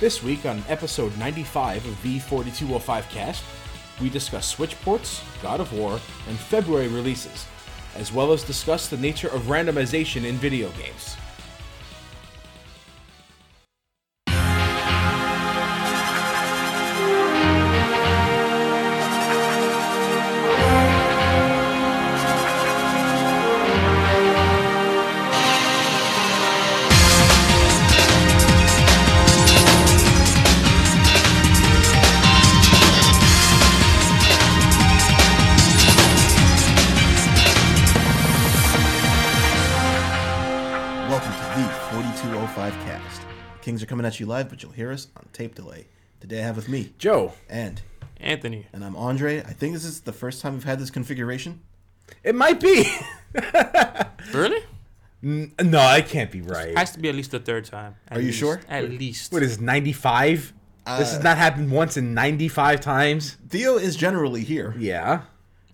This week on episode 95 of V4205 Cast, we discuss Switch ports, God of War, and February releases, as well as discuss the nature of randomization in video games. Kings are coming at you live, but you'll hear us on tape delay. Today I have with me Joe, and Anthony. and I'm Andre. I think this is the first time we've had this configuration. it might be. Really? no, I can't be right. Has to be at least the third time. At Are you least. sure? At least. What is it, 95? this has Uh, not happened once in 95 times. Theo is generally here. Yeah.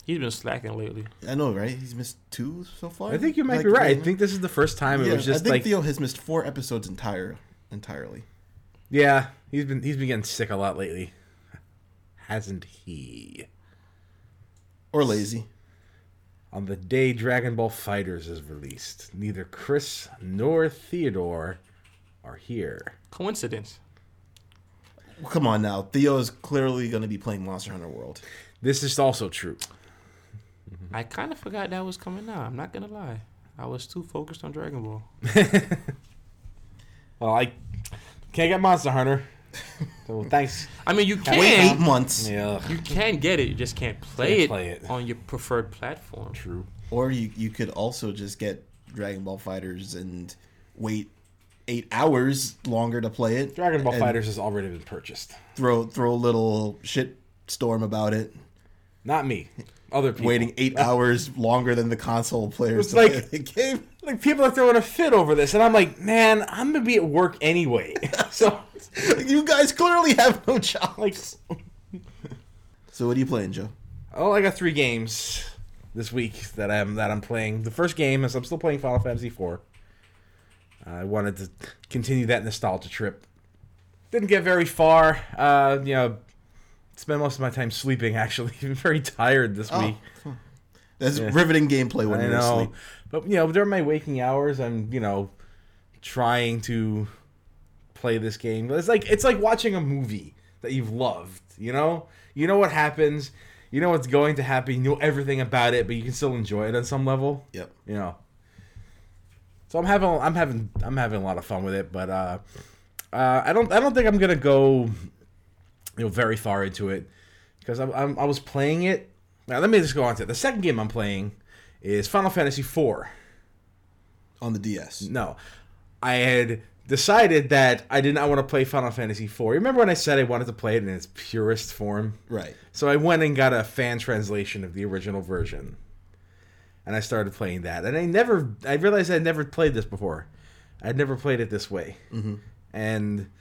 He's been slacking lately. I know, right? He's missed two so far. I think you might Like, be right. I think this is the first time it was just I think like Theo has missed four episodes entire entirely. Yeah, he's been he's been getting sick a lot lately. Hasn't he? Or lazy. On the day Dragon Ball FighterZ is released, neither Chris nor Theodore are here. Coincidence. Well, come on now. Theo is clearly going to be playing Monster Hunter World. This is also true. I kind of forgot that was coming out. I'm not gonna lie. I was too focused on Dragon Ball. Well, I can't get Monster Hunter. So oh, thanks. I mean, you can. Wait eight months. Yeah, You can get it. You just can't play, Can't it, play it. on your preferred platform. true. Or you, you could also just get Dragon Ball FighterZ and wait eight hours longer to play it. Dragon Ball FighterZ has already been purchased. Throw throw a little shit storm about it. Not me. Other people. Waiting eight hours longer than the console players It's to play like- the game. Like people are throwing a fit over this, and I'm like, man, I'm gonna be at work anyway. so, you guys clearly have no job. like, So what are you playing, Joe? Oh, I got three games this week that I'm that I'm playing. The first game is I'm still playing Final Fantasy IV. I wanted to continue that nostalgia trip. Didn't get very far. Uh, you know, spent most of my time sleeping. Actually, I'm very tired this week. That's Yeah. riveting gameplay when I you're know, asleep. but you know, during my waking hours, I'm you know trying to play this game. It's like it's like watching a movie that you've loved. You know, you know what happens. You know what's going to happen. You know everything about it, but you can still enjoy it on some level. Yep. You know. So I'm having I'm having I'm having a lot of fun with it, but uh, uh, I don't I don't think I'm gonna go you know very far into it because I'm, I'm I was playing it. Now let me just go on to it. The second game I'm playing is Final Fantasy IV. On the DS. No, I had decided that I did not want to play Final Fantasy IV. Remember when I said I wanted to play it in its purest form? Right. So I went and got a fan translation of the original version. And I started playing that. And I never, I realized I'd never played this before. I'd never played it this way. Mm-hmm. And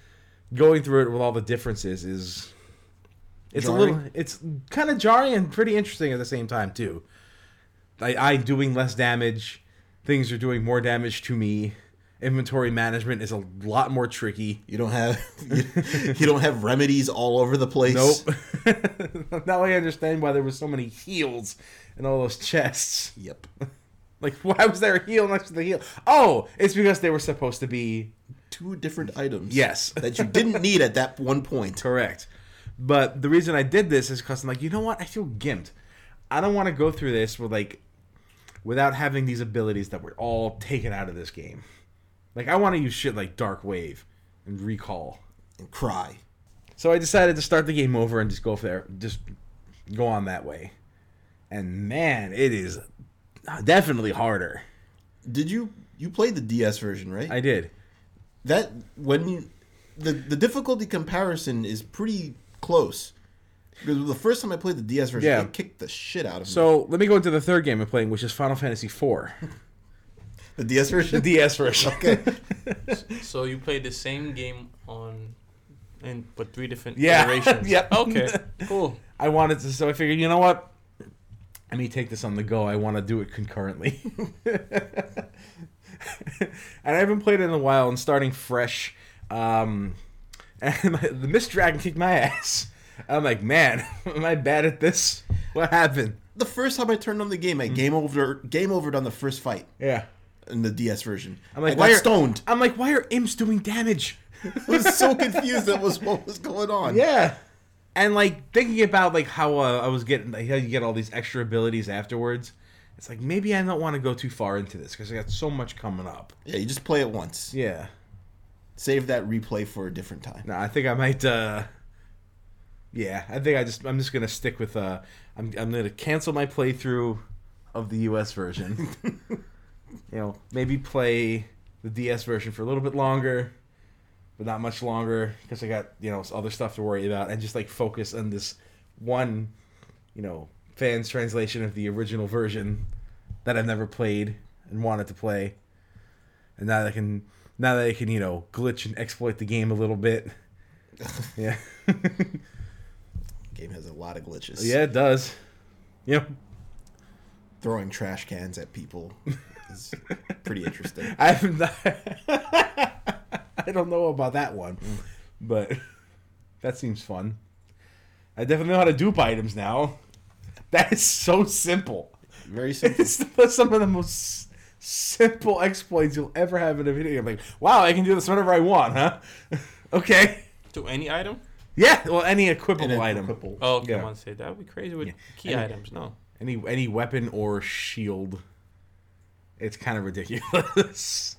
going through it with all the differences is, it's Jarring? a little, it's kind of jarring and pretty interesting at the same time, too. I, I doing less damage, things are doing more damage to me. Inventory management is a lot more tricky. You don't have you, you don't have remedies all over the place. Nope. now I understand why there were so many heals in all those chests. Yep. Like, why was there a heal next to the heal? Oh, it's because they were supposed to be Two different items. Yes. that you didn't need at that one point. correct. But the reason I did this is because I'm like, you know what? I feel gimped. I don't want to go through this with like, without having these abilities that were all taken out of this game. Like, I want to use shit like Dark Wave and Recall. And cry. So I decided to start the game over and just go there, just go on that way. And man, it is definitely harder. Did you you played the DS version, right? I did. that when you the the difficulty comparison is pretty close. Because the first time I played the DS version, Yeah. it kicked the shit out of me. So let me go into the third game I'm playing, which is Final Fantasy IV, the DS version. the. DS version. okay. So you played the same game on, and but three different generations. Yeah. iterations. Yep. Okay. Cool. I wanted to, so I figured, you know what? Let me take this on the go. I want to do it concurrently. and I haven't played it in a while and starting fresh. Um, and my, the Mist Dragon kicked my ass. I'm like, man, am I bad at this? What happened? The first time I turned on the game, I game over game overed on the first fight Yeah. in the DS version. I'm like, why are, stoned. I'm like, why are imps doing damage? I was so confused that was what was going on. Yeah. And like thinking about like how uh, I was getting like, how you get all these extra abilities afterwards. It's like maybe I don't want to go too far into this because I got so much coming up. Yeah, you just play it once. Yeah. Save that replay for a different time. No, I think I might. uh Yeah, I think I just I'm just gonna stick with. uh I'm I'm gonna cancel my playthrough of the U.S. version. you know, maybe play the DS version for a little bit longer, but not much longer because I got you know other stuff to worry about, and just like focus on this one, you know, fans translation of the original version that I've never played and wanted to play, and now that I can now that I can you know glitch and exploit the game a little bit. Yeah. Game has a lot of glitches. yeah, it does. Yep. Throwing trash cans at people is pretty interesting. I haven't. I don't know about that one, mm. but that seems fun. I definitely know how to dupe items now. That is so simple. Very simple. It's some of the most simple exploits you'll ever have in a video game. Like, wow, I can do this whenever I want, huh? okay. To any item? Yeah. Well, any equippable And item. equipable. Oh, come Yeah. on, say that would be crazy with Yeah. key Any- items. No. Any any weapon or shield. It's kind of ridiculous,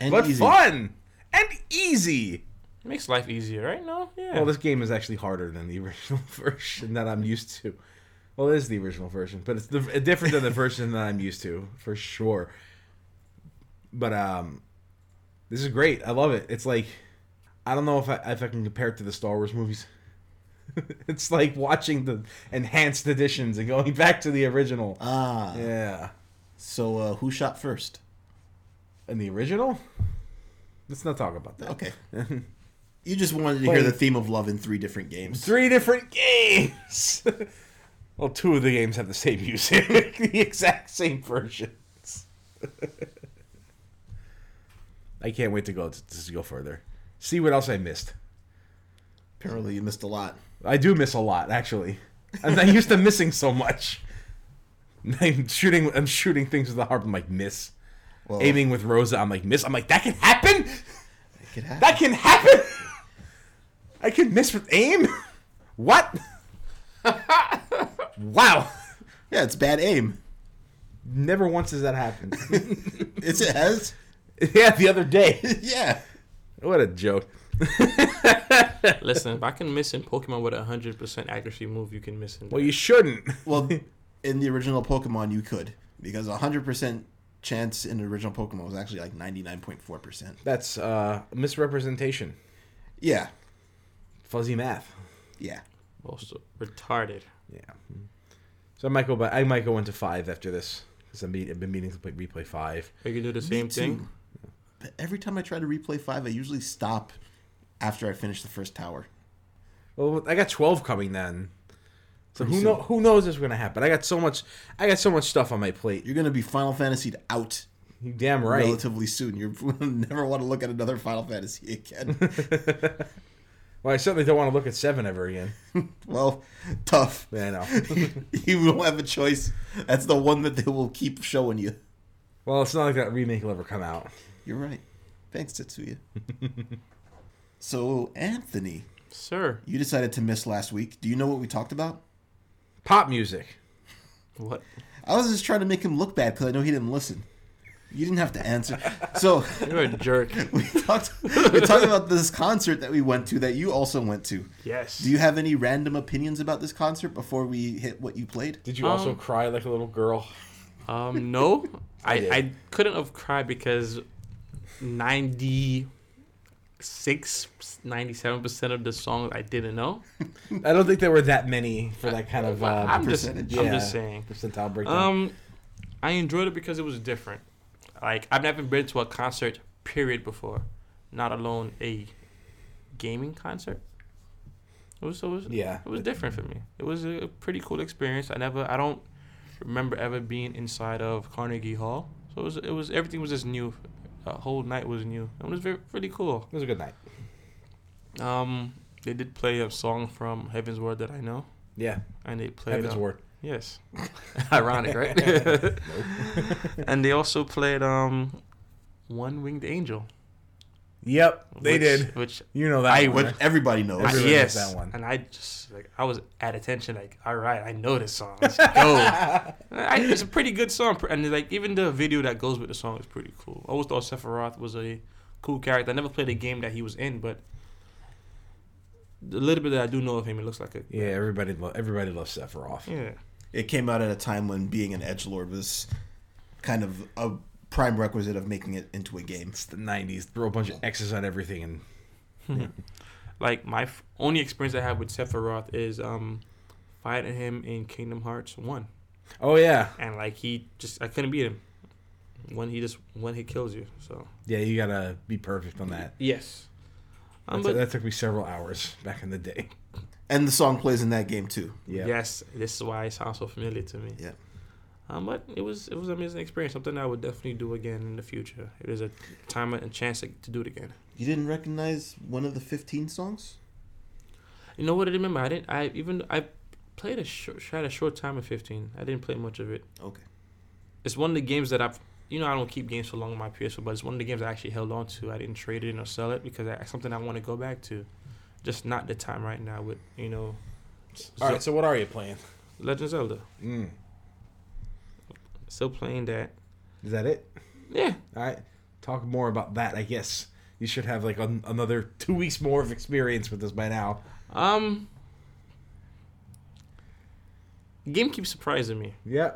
And but easy. fun and easy. Makes life easier, right? No? Yeah. Well, this game is actually harder than the original version that I'm used to. Well, it is the original version, but it's the, different than the version that I'm used to for sure. But um, this is great. I love it. It's like I don't know if I if I can compare it to the Star Wars movies. it's like watching the enhanced editions and going back to the original. Ah. Yeah, So uh, who shot first? In the original. Let's not talk about that. Okay. You just wanted to hear the theme of love in three different games. Three different games. well, two of the games have the same music, the exact same versions. I can't wait to go to, to go further. See what else I missed. Apparently, you missed a lot. I do miss a lot, actually. I'm not used to missing so much. I'm shooting. I'm shooting things with the harp. I'm like miss. Well, Aiming with Rosa. I'm like miss. I'm like that can happen. it could happen. That can happen. I can miss with aim. What? wow. Yeah, it's bad aim. Never once has that happened. It's, it has. yeah, the other day. yeah. What a joke. Listen, if I can miss in Pokemon with a 100% accuracy move, you can miss in. Well, you shouldn't. Well, in the original Pokemon, you could because a hundred percent chance in the original Pokemon was actually like ninety nine point four percent. That's uh, misrepresentation. Yeah. Fuzzy math. Yeah. Also, retarded. Yeah. So I might go back. I might go into five after this because I've been meaning to play, replay five. You can do the same Me thing. But every time I try to replay five, I usually stop after I finish the first tower. Well, I got twelve coming then. So Pretty who know who knows what's gonna happen? I got so much. I got so much stuff on my plate. You're gonna be Final Fantasy out You damn right. relatively soon. You're never want to look at another Final Fantasy again. Well, I certainly don't want to look at seven ever again. well, tough. Yeah, I know. you don't have a choice. That's the one that they will keep showing you. well, it's not like that remake will ever come out. You're right. Thanks, Tetsuya. so, Anthony, Sir, you decided to miss last week. Do you know what we talked about? Pop music. what? I was just trying to make him look bad because I know he didn't listen. You didn't have to answer. So, You're a jerk. we talked. We talked about this concert that we went to that you also went to. yes. Do you have any random opinions about this concert before we hit what you played? Did you also Um, cry like a little girl? Um, no, I, did. I couldn't have cried because 96, 97% of the songs I didn't know. I don't think there were that many for that kind of uh, I'm just, percentage. I'm just saying. percentile breakdown. Um, I enjoyed it because it was different. Like I've never been to a concert period before, not alone a gaming concert. It was, it was yeah, it was different for me. It was a pretty cool experience. I never, I don't remember ever being inside of Carnegie Hall. So it was, it was everything was just new. The whole night was new. It was very, really cool. it was a good night. Um, they did play a song from Heavensward that I know, Yeah, and they played Heaven's uh, Word. Yes, ironic, right? and they also played um, One Winged Angel. Yep, they which- did. Which You know that I one. What right? everybody knows. I, Everybody knows yes, that one. and I just like I was at attention, like all right, I know this song. Let's go. I, it's a pretty good song, and like even the video that goes with the song is pretty cool. I always thought Sephiroth was a cool character. I never played a game that he was in, but the little bit that I do know of him, it looks like a Yeah, everybody lo- everybody loves Sephiroth. yeah. It came out at a time when being an edge lord was kind of a prime requisite of making it into a game. It's the '90s. Throw a bunch of X's on everything, and Like my f- only experience I have with Sephiroth is um fighting him in Kingdom Hearts One, oh yeah, and like he just I couldn't beat him. When he just when he kills you, so yeah. You gotta be perfect on that. yes. Um, but that took me several hours back in the day. And the song plays in that game too. Yeah. yes, this is why it sounds so familiar to me. Yeah. Um, but it was it was an amazing experience. Something I would definitely do again in the future. If there's a time and chance to, to do it again. You didn't recognize one of the 15 songs? You know what? I remember. I didn't. I even I played a short, had a short time at 15. I didn't play much of it. Okay. It's one of the games that I've. You know, I don't keep games for long on my PS4, but it's one of the games I actually held on to. I didn't trade it in or sell it because that's something I want to go back to. Just not the time right now with you know. All right. So what are you playing? Legend of Zelda. Mm. Still playing that. Is that it? Yeah. All right. Talk more about that. I guess you should have like an, another two weeks more of experience with this by now. Um. Game keeps surprising me. Yeah.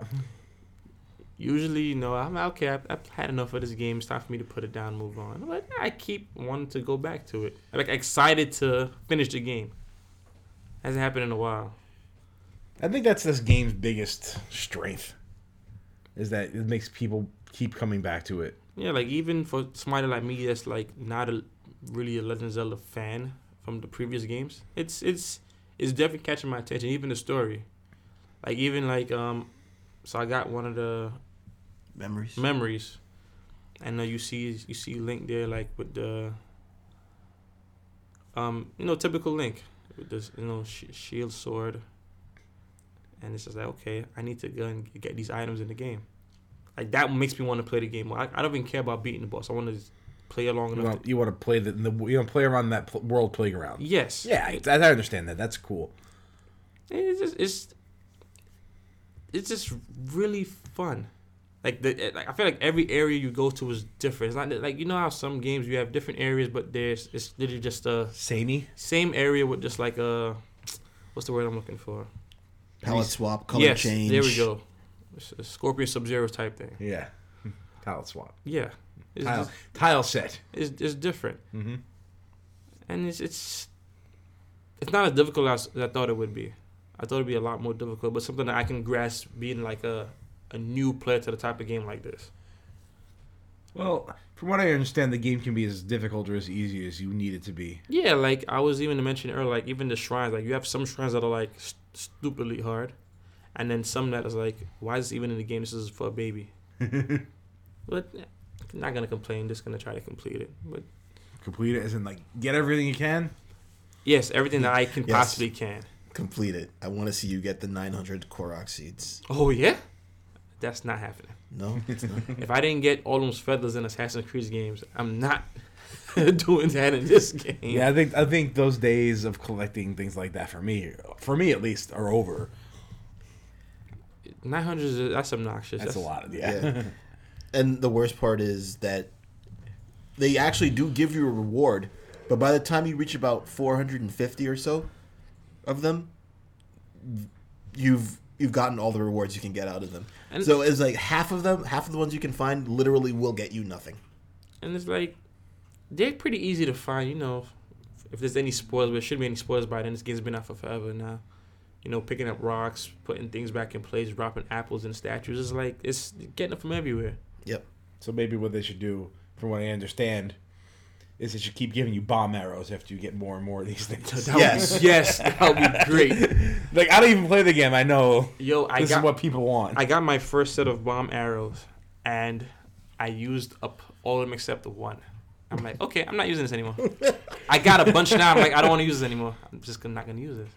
Usually, you know, I'm okay. I've, I've had enough of this game. It's time for me to put it down, move on. But I keep wanting to go back to it. I'm like excited to finish the game. Hasn't happened in a while. I think that's this game's biggest strength. Is that it makes people keep coming back to it. Yeah, like even for somebody like me that's like not a really a Legend of Zelda fan from the previous games, it's it's it's definitely catching my attention. Even the story, like even like um, so I got one of the Memories? memories, and uh, you see you see Link there like with the um you know typical Link with this you know sh- shield sword, and it's just like okay I need to go and get these items in the game, like that makes me want to play the game. I, I don't even care about beating the boss. I want to play along You enough. want, you want to play the, the you want to play around that pl- world playground. to, yes, Yeah, I, I understand that. That's cool. it's just it's it's just really fun. Like the eh, like I feel like every area you go to is different. It's not like you know how some games you have different areas, but there's it's literally just a Samey. same area with just like a what's the word I'm looking for? Palette swap, color yes, change. there we go. Scorpion Sub Zero type thing. Yeah. Tile swap. Yeah, it's Tile, just, tile set. it's, it's different, Mm-hmm. and it's it's it's not as difficult as I thought it would be. I thought it'd be a lot more difficult, but something that I can grasp being like a a new player to the type of game like this. Well, from what I understand, the game can be as difficult or as easy as you need it to be. Yeah, like I was even mentioning earlier, like even the shrines, like you have some shrines that are like stupidly hard, and then some that is like, why is this even in the game? This is for a baby. but eh, not gonna complain. Just gonna try to complete it. But Complete it as in like get everything you can. yes, everything that I can Yes. possibly can. Complete it. I want to see you get the 900 Korok seeds. Oh yeah, that's not happening. No, it's not. if I didn't get all those feathers in Assassin's Creed games, I'm not doing that in this game. Yeah, I think I think those days of collecting things like that for me, for me at least, are over. nine hundred is that's obnoxious. That's a lot. Yeah. Yeah. and the worst part is that they actually do give you a reward, but by the time you reach about 450 or so of them, you've you've gotten all the rewards you can get out of them. And- so it's like half of them, half of the ones you can find, literally will get you nothing. and it's like they're pretty easy to find. You know, if there's any spoilers, but there shouldn't be any spoilers by then. This game's been out for forever now. You know, picking up rocks, putting things back in place, dropping apples and statues. It's like it's getting it from everywhere. Yep. So maybe what they should do, from what I understand, is they should keep giving you bomb arrows after you get more and more of these things. That Yes. yes, that would be great. like I don't even play the game. I know Yo, I this got is what people want. I got my first set of bomb arrows, and I used up all of them except the one. I'm like, okay, I'm not using this anymore. I got a bunch now. I'm like, I don't want to use this anymore. I'm just not gonna use this.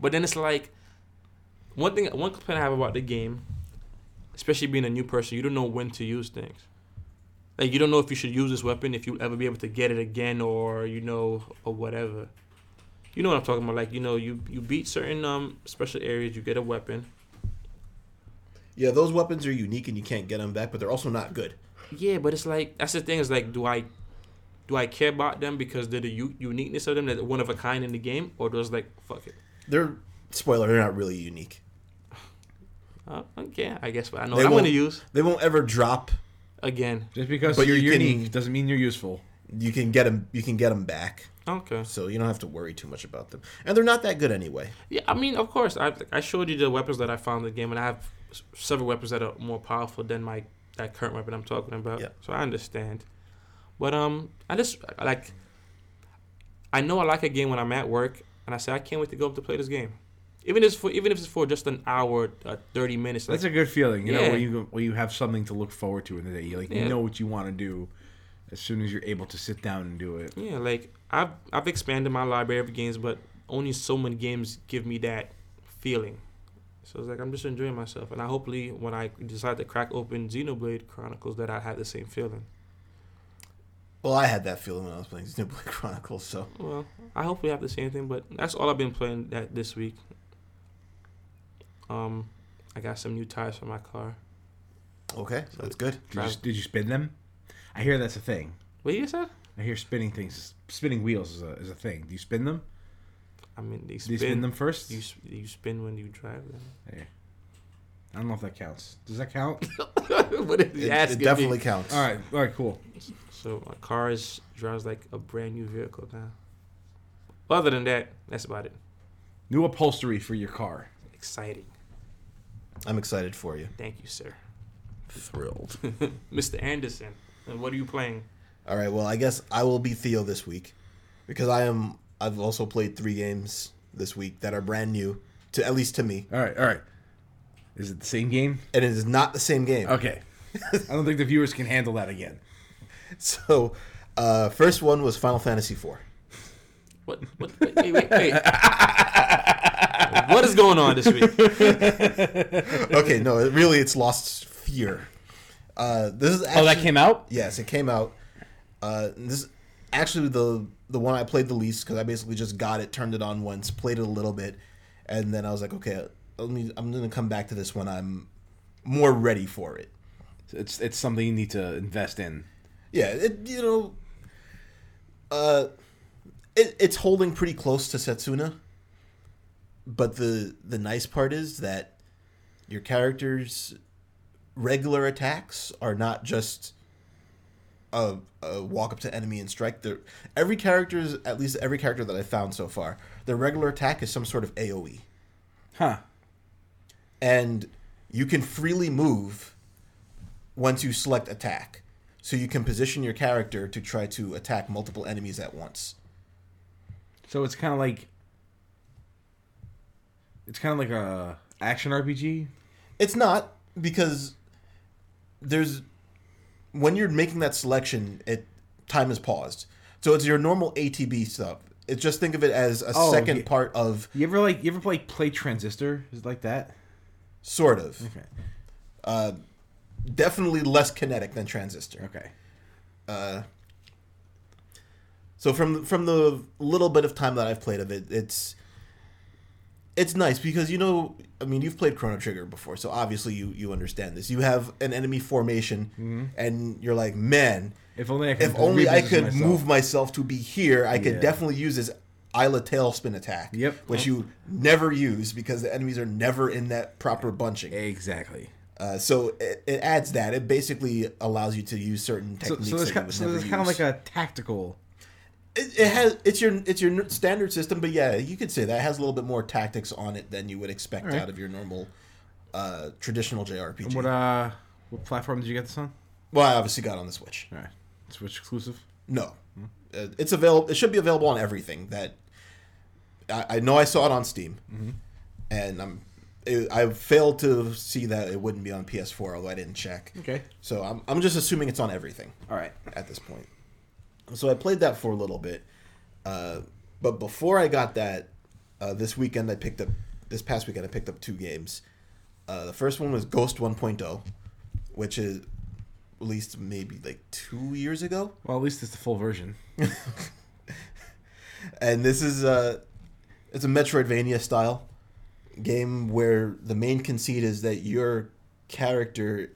But then it's like, one thing, one complaint I have about the game, especially being a new person, you don't know when to use things. Like you don't know if you should use this weapon, if you'll ever be able to get it again, or you know, or whatever. You know what I'm talking about? Like you know, you you beat certain um special areas, you get a weapon. Yeah, those weapons are unique and you can't get them back, but they're also not good. Yeah, but it's like that's the thing. Is like, do I, do I care about them because they're the u- uniqueness of them, that they're one of a kind in the game, or does like fuck it? They're spoiler, they're not really unique. Uh, okay, I guess. But I know They what I'm won't- gonna use They won't ever drop. again. Just because But you're you can- unique doesn't mean you're useful. You can get them. You can get them back, Okay. so you don't have to worry too much about them. And they're not that good anyway. Yeah, I mean, of course, I I showed you the weapons that I found in the game, and I have s- several weapons that are more powerful than my that current weapon I'm talking about. Yeah. So I understand, but um, I just like I know I like a game when I'm at work, and I say I can't wait to go up to play this game, even if it's for even if it's for just an hour, uh, thirty minutes. Like, That's a good feeling, you know, Yeah. when you when you have something to look forward to in the day. You like Yeah. you know what you want to do as soon as you're able to sit down and do it. Yeah, like I've I've expanded my library of games, but only so many games give me that feeling. So it's like I'm just enjoying myself, and I hopefully when I decide to crack open Xenoblade Chronicles, that I have the same feeling. Well, I had that feeling when I was playing Xenoblade Chronicles. So Well, I hope we have the same thing, but that's all I've been playing that this week. Um, I got some new tires for my car. okay, that's good. Did you, did you spin them? I hear that's a thing. What you said? I hear spinning things, spinning wheels is a, is a thing. Do you spin them? I mean, they Do spin. you spin them first? You you spin when you drive them. I don't know if that counts. Does that count? what is he It, asking it me? definitely counts. all right, all right, cool. So my car is drives like a brand new vehicle now. Other than that, that's about it. New upholstery for your car. Exciting. I'm excited for you. Thank you, sir. Thrilled. Mr. Anderson. Uh, what are you playing? All right. Well, I guess I will be Theo this week because I am. I've also played three games this week that are brand new to at least to me, All right, all right. Is it the same game? and it is not the same game. Okay. I don't think the viewers can handle that again. So, uh, first one was Final Fantasy IV. What? What? Wait, wait, wait. wait. what is going on this week? Okay, no, it, really, it's Lost Sphear. Uh, this is actually, Oh, that came out. Yes, it came out. Uh, this is actually the the one I played the least because I basically just got it, turned it on once, played it a little bit, and then I was like, okay, let me, I'm gonna come back to this when I'm more ready for it. It's it's something you need to invest in. Yeah, it you know, uh, it, it's holding pretty close to Setsuna. But the the nice part is that your character's regular attacks are not just a, a walk up to enemy and strike. They're, every character's at least every character that I've found so far, their regular attack is some sort of AOE, Huh. and you can freely move once you select attack. So you can position your character to try to attack multiple enemies at once. So it's kind of like it's kind of like a action RPG. It's not because there's when you're making that selection, it time is paused. So it's your normal ATB stuff. It's just think of it as a Oh, second yeah. part of You ever like you ever play play Transistor? Is it like that? sort of. Okay. Uh, definitely less kinetic than Transistor. Okay. Uh, so from from the little bit of time that I've played of it, it's it's nice because you know, I mean, you've played Chrono Trigger before, so obviously you you understand this. You have an enemy formation, and you're like, man, If only I could. if only I could myself. move myself to be here, I could Yeah. definitely use this Ayla tailspin attack. Yep. Which you never use because the enemies are never in that proper bunching. Exactly. Uh, so it, it adds that. It basically allows you to use certain techniques. so you kind, so it's kind of like a tactical. It, it has it's your it's your standard system, but yeah, you could say that it has a little bit more tactics on it than you would expect Alright. out of your normal uh, traditional JRPG. What uh, what platform did you get this on? well, I obviously got on the Switch. All right, Switch exclusive. No, uh, it's available. It should be available on everything. That I, I know I saw it on Steam, and I'm it, I failed to see that it wouldn't be on PS4, although I didn't check. Okay. So I'm I'm just assuming it's on everything All right. at this point. so I played that for a little bit. Uh, but before I got that, uh, this weekend I picked up. This past weekend I picked up two games. Uh, the first one was Ghost 1.0, which is released maybe like two years ago, Well, at least it's the full version. and this is uh, it's a Metroidvania style game where the main conceit is that your character.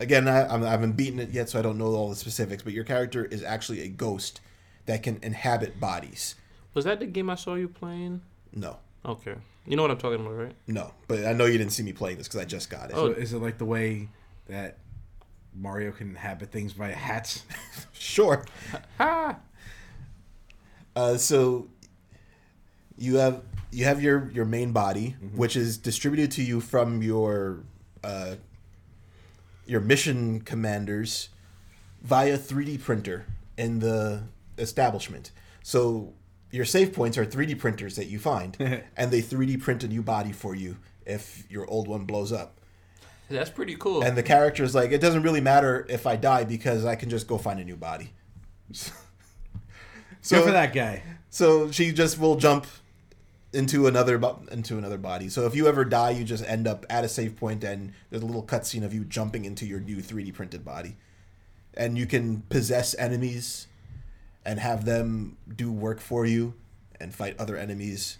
Again, I, I'm- haven't beaten it yet, so I don't know all the specifics. But your character is actually a ghost that can inhabit bodies. Was that the game I saw you playing? No, Okay. You know what I'm talking about, right? no. But I know you didn't see me playing this because I just got it. Oh. So is it like the way that Mario can inhabit things by hats? Sure. Ha! Uh, so you have you have your your main body, which is distributed to you from your uh, your mission commanders via 3D printer in the establishment. So your save points are 3D printers that you find, and they 3D print a new body for you if your old one blows up. That's pretty cool. And the character is like, it doesn't really matter if I die because I can just go find a new body. so Good for that guy. So she just will jump into another bo- into another body. So if you ever die, you just end up at a save point, and there's a little cutscene of you jumping into your new 3D printed body, and you can possess enemies and have them do work for you and fight other enemies.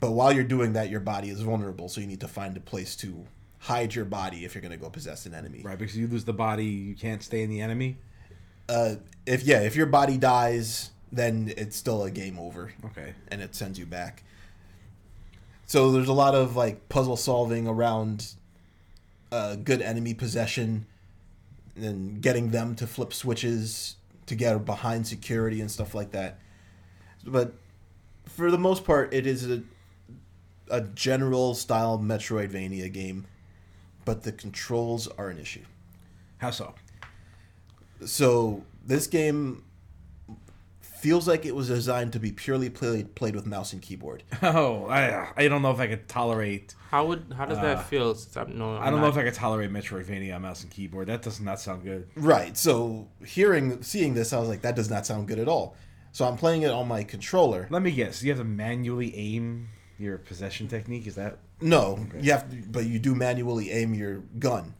But while you're doing that, your body is vulnerable, so you need to find a place to hide your body if you're gonna go possess an enemy. Right, because you lose the body, you can't stay in the enemy. Uh, if yeah, if your body dies, then it's still a game over. Okay. and it sends you back. So there's a lot of like puzzle solving around uh, good enemy possession and getting them to flip switches to get behind security and stuff like that. But for the most part, it is a a general style Metroidvania game, but the controls are an issue. How so? So this game feels like it was designed to be purely played played with mouse and keyboard. Oh, I I don't know if I could tolerate. how would how does Uh, that feel? Since I'm, no, I don't know if I could tolerate Metroidvania on mouse and keyboard. That does not sound good. Right. So hearing seeing this, I was like, that does not sound good at all. So I'm playing it on my controller. Let me guess. You have to manually aim your possession technique. Is that? No, you have to, but you do manually aim your gun.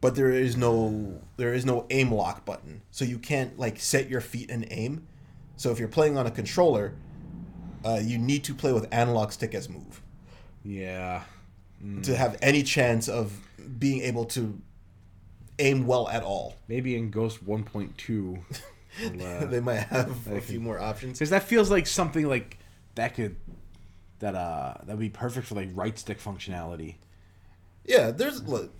But there is no there is no aim lock button, so you can't like set your feet and aim. So if you're playing on a controller, uh, you need to play with analog stick as move Yeah. to have any chance of being able to aim well at all. Maybe in Ghost 1.2. they might have a They few more options. Because that feels like something like that could that uh that would be perfect for like right stick functionality. Yeah, there's look.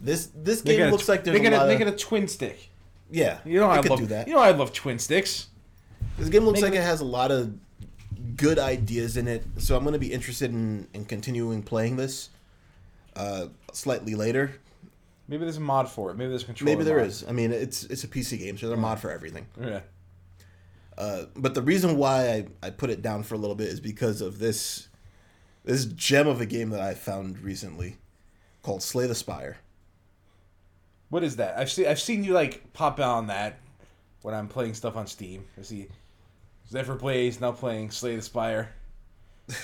This this Make game looks tw- like there's make a a, lot make of, it a twin stick. yeah. You know I I love do that. You know I love twin sticks. This game looks Make like it- it has a lot of good ideas in it, so I'm going to be interested in, in continuing playing this uh, slightly later. Maybe there's a mod for it. Maybe there's a controller. Maybe there mod. is. I mean, it's it's a PC game, so there's a mod for everything. Yeah. Uh, but the reason why I, I put it down for a little bit is because of this this gem of a game that I found recently called Slay the Spire. What is that? I've seen I've seen you like pop out on that when I'm playing stuff on Steam. I see Zephyr Blaze now playing Slay the Spire.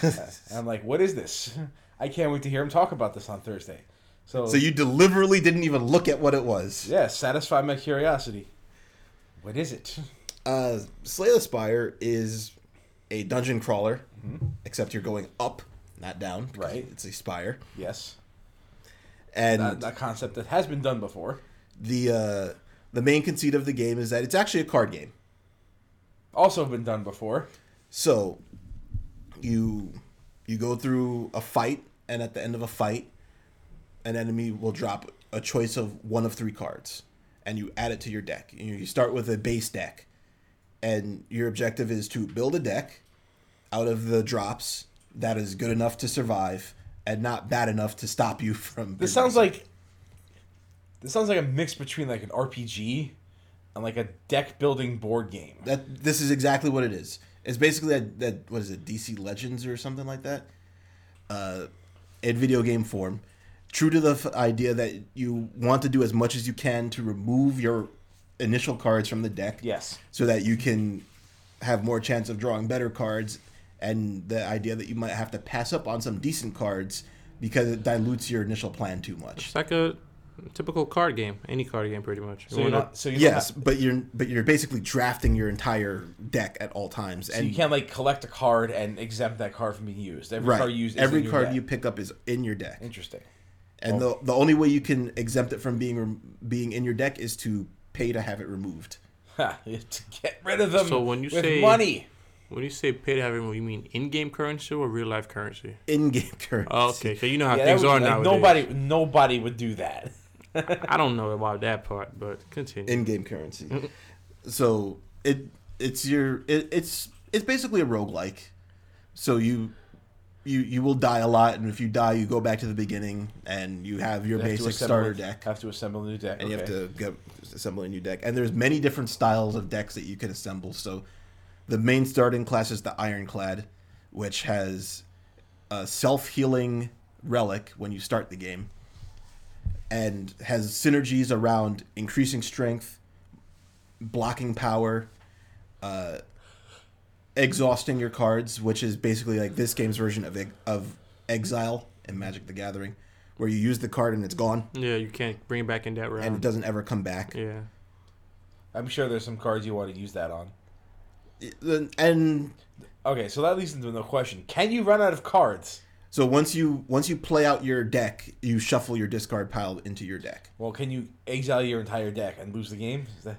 Uh, and I'm like, what is this? I can't wait to hear him talk about this on Thursday. So, So you deliberately didn't even look at what it was. yeah, satisfy my curiosity. What is it? Uh, Slay the Spire is a dungeon crawler, except you're going up, not down. Right. It's a spire, Yes, and that, that concept that has been done before. the uh, the main conceit of the game is that it's actually a card game. Also been done before. So you you go through a fight, and at the end of a fight, an enemy will drop a choice of one of three cards, and you add it to your deck. You, you start with a base deck, and your objective is to build a deck out of the drops that is good enough to survive and not bad enough to stop you from. This sounds like this sounds like a mix between like an RPG like a deck building board game. that. This is exactly what it is. It's basically that, that what is it, DC Legends or something like that, uh, in video game form. True to the f- idea that you want to do as much as you can to remove your initial cards from the deck Yes. so that you can have more chance of drawing better cards and the idea that you might have to pass up on some decent cards because it dilutes your initial plan too much. It's like a typical card game, any card game, pretty much. So you're not. So you Yes, but you're but you're basically drafting your entire deck at all times, So and you can't like collect a card and exempt that card from being used. Every right, card used. Is every in your card deck. you pick up is in your deck, Interesting. and the the only way you can exempt it from being being in your deck is to pay to have it removed. Ha, to get rid of them. So when you with say- money, When you say pay to have it, removed, you mean in-game currency or real life currency? In-game currency. Oh, okay, so you know how yeah, things would- are like, nowadays. nobody, nobody would do that. I don't know about that part, but continue. in-game currency. so it it's your it, it's it's basically a roguelike. So you you you will die a lot, and if you die, you go back to the beginning, and you have your You have basic assemble- starter deck, Have to assemble a new deck, and you have to get, assemble a new deck. And there's many different styles of decks that you can assemble. So the main starting class is the Ironclad, which has a self-healing relic when you start the game, and has synergies around increasing strength, blocking power, uh, exhausting your cards, which is basically like this game's version of of Exile in Magic: The Gathering, where you use the card and it's gone yeah, you can't bring it back in that round, and it doesn't ever come back. Yeah. I'm sure there's some cards you want to use that on. And Okay, so that leads into the question: Can you run out of cards? So once you once you play out your deck, you shuffle your discard pile into your deck. Well, can you exile your entire deck and lose the game? Is that,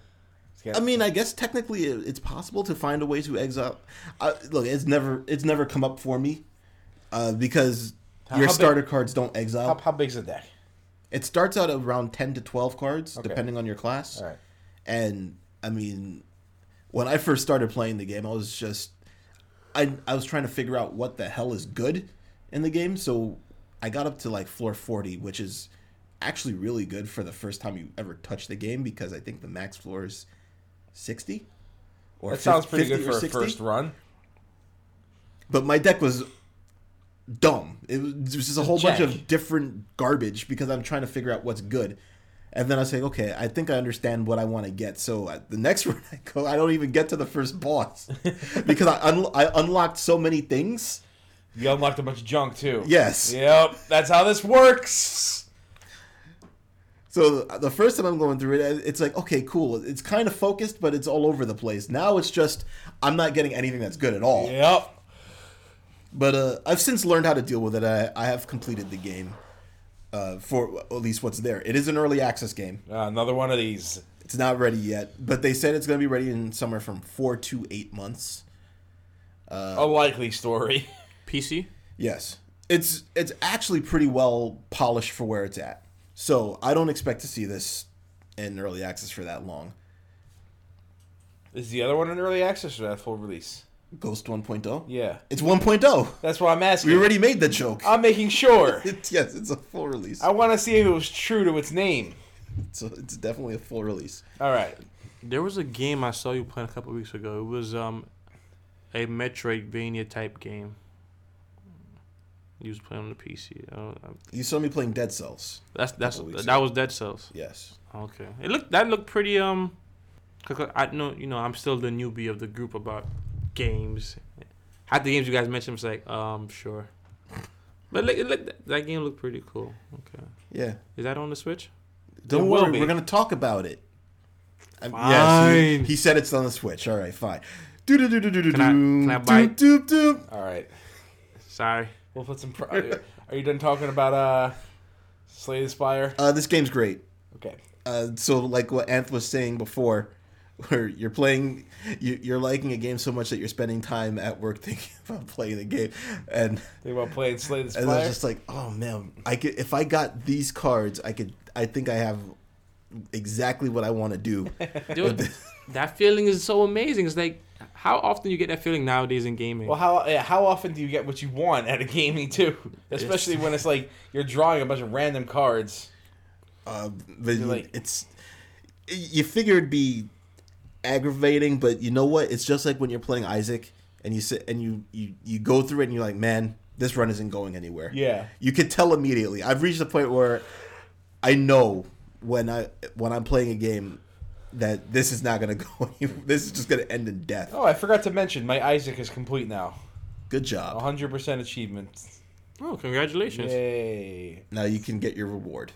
is I mean, I guess technically it's possible to find a way to exile. Uh, look, it's never it's never come up for me uh, because How- your how big- starter cards don't exile. how, how big's the deck? It starts out around ten to twelve cards, Okay. depending on your class. All right. And I mean, when I first started playing the game, I was just I I was trying to figure out what the hell is good in the game. So I got up to like floor forty, which is actually really good for the first time you ever touch the game because I think the max floor is sixty. Or That fif- sounds pretty good or for a 60. first run. But my deck was dumb. It was, it was just a whole bunch of different garbage because I'm trying to figure out what's good. And then I say, okay, I think I understand what I want to get. So uh, the next run I go, I don't even get to the first boss because I, un- I unlocked so many things. You unlocked a bunch of junk too. Yes. Yep. That's how this works. So the first time I'm going through it, it's like, okay, cool. It's kind of focused, but it's all over the place. Now it's just I'm not getting anything that's good at all. Yep. But uh, I've since learned how to deal with it. I, I have completed the game uh, for at least what's there. It is an early access game. Uh, another one of these. It's not ready yet, but they said it's going to be ready in somewhere from four to eight months. a likely story. PC? Yes, it's it's actually pretty well polished for where it's at. So I don't expect to see this in early access for that long. Is the other one in early access or that full release? Ghost 1.0. Yeah. It's 1.0. That's why I'm asking. We already made the joke. I'm making sure. It's, yes, it's a full release. I want to see if it was true to its name. So it's definitely a full release. All right. There was a game I saw you playing a couple weeks ago. It was um a Metroidvania type game. You was playing on the PC. Uh, You saw me playing Dead Cells. that's that's Couple weeks that ago. was Dead Cells. Yes. Okay, it looked that looked pretty um. 'cause I know you know I'm still the newbie of the group about games. Half the games you guys mentioned was like um sure, but look, it looked that game looked pretty cool. Okay, Yeah. is that on the Switch? Don't It will worry, be. we're gonna talk about it. Um, yes, he, Fine. he said it's on the Switch. All right, fine. Do do do do do do Can I- can I bite? do do. All right. Sorry. We'll put some. Pro- are you done talking about uh, Slay the Spire? Uh, this game's great. Okay. Uh, so like what Anth was saying before, where you're playing, you, you're liking a game so much that you're spending time at work thinking about playing the game, and Think about playing Slay the and I was just like, oh man, I could if I got these cards, I could. I think I have exactly what I want to do. Dude, that feeling is so amazing. It's like how often do you get that feeling nowadays in gaming. Well, how yeah, how often do you get what you want at a gaming too? Especially when it's like you're drawing a bunch of random cards. Uh, but like- it's you figure it'd be aggravating, but you know what? It's just like when you're playing Isaac and you sit and you you you go through it and you're like, man, this run isn't going anywhere. Yeah. you could tell immediately. I've reached a point where I know when I when I'm playing a game that this is not going to go. any- This is just going to end in death. Oh, I forgot to mention my Isaac is complete now. Good job. 100% achievement. Oh, congratulations! Yay. Now you can get your reward.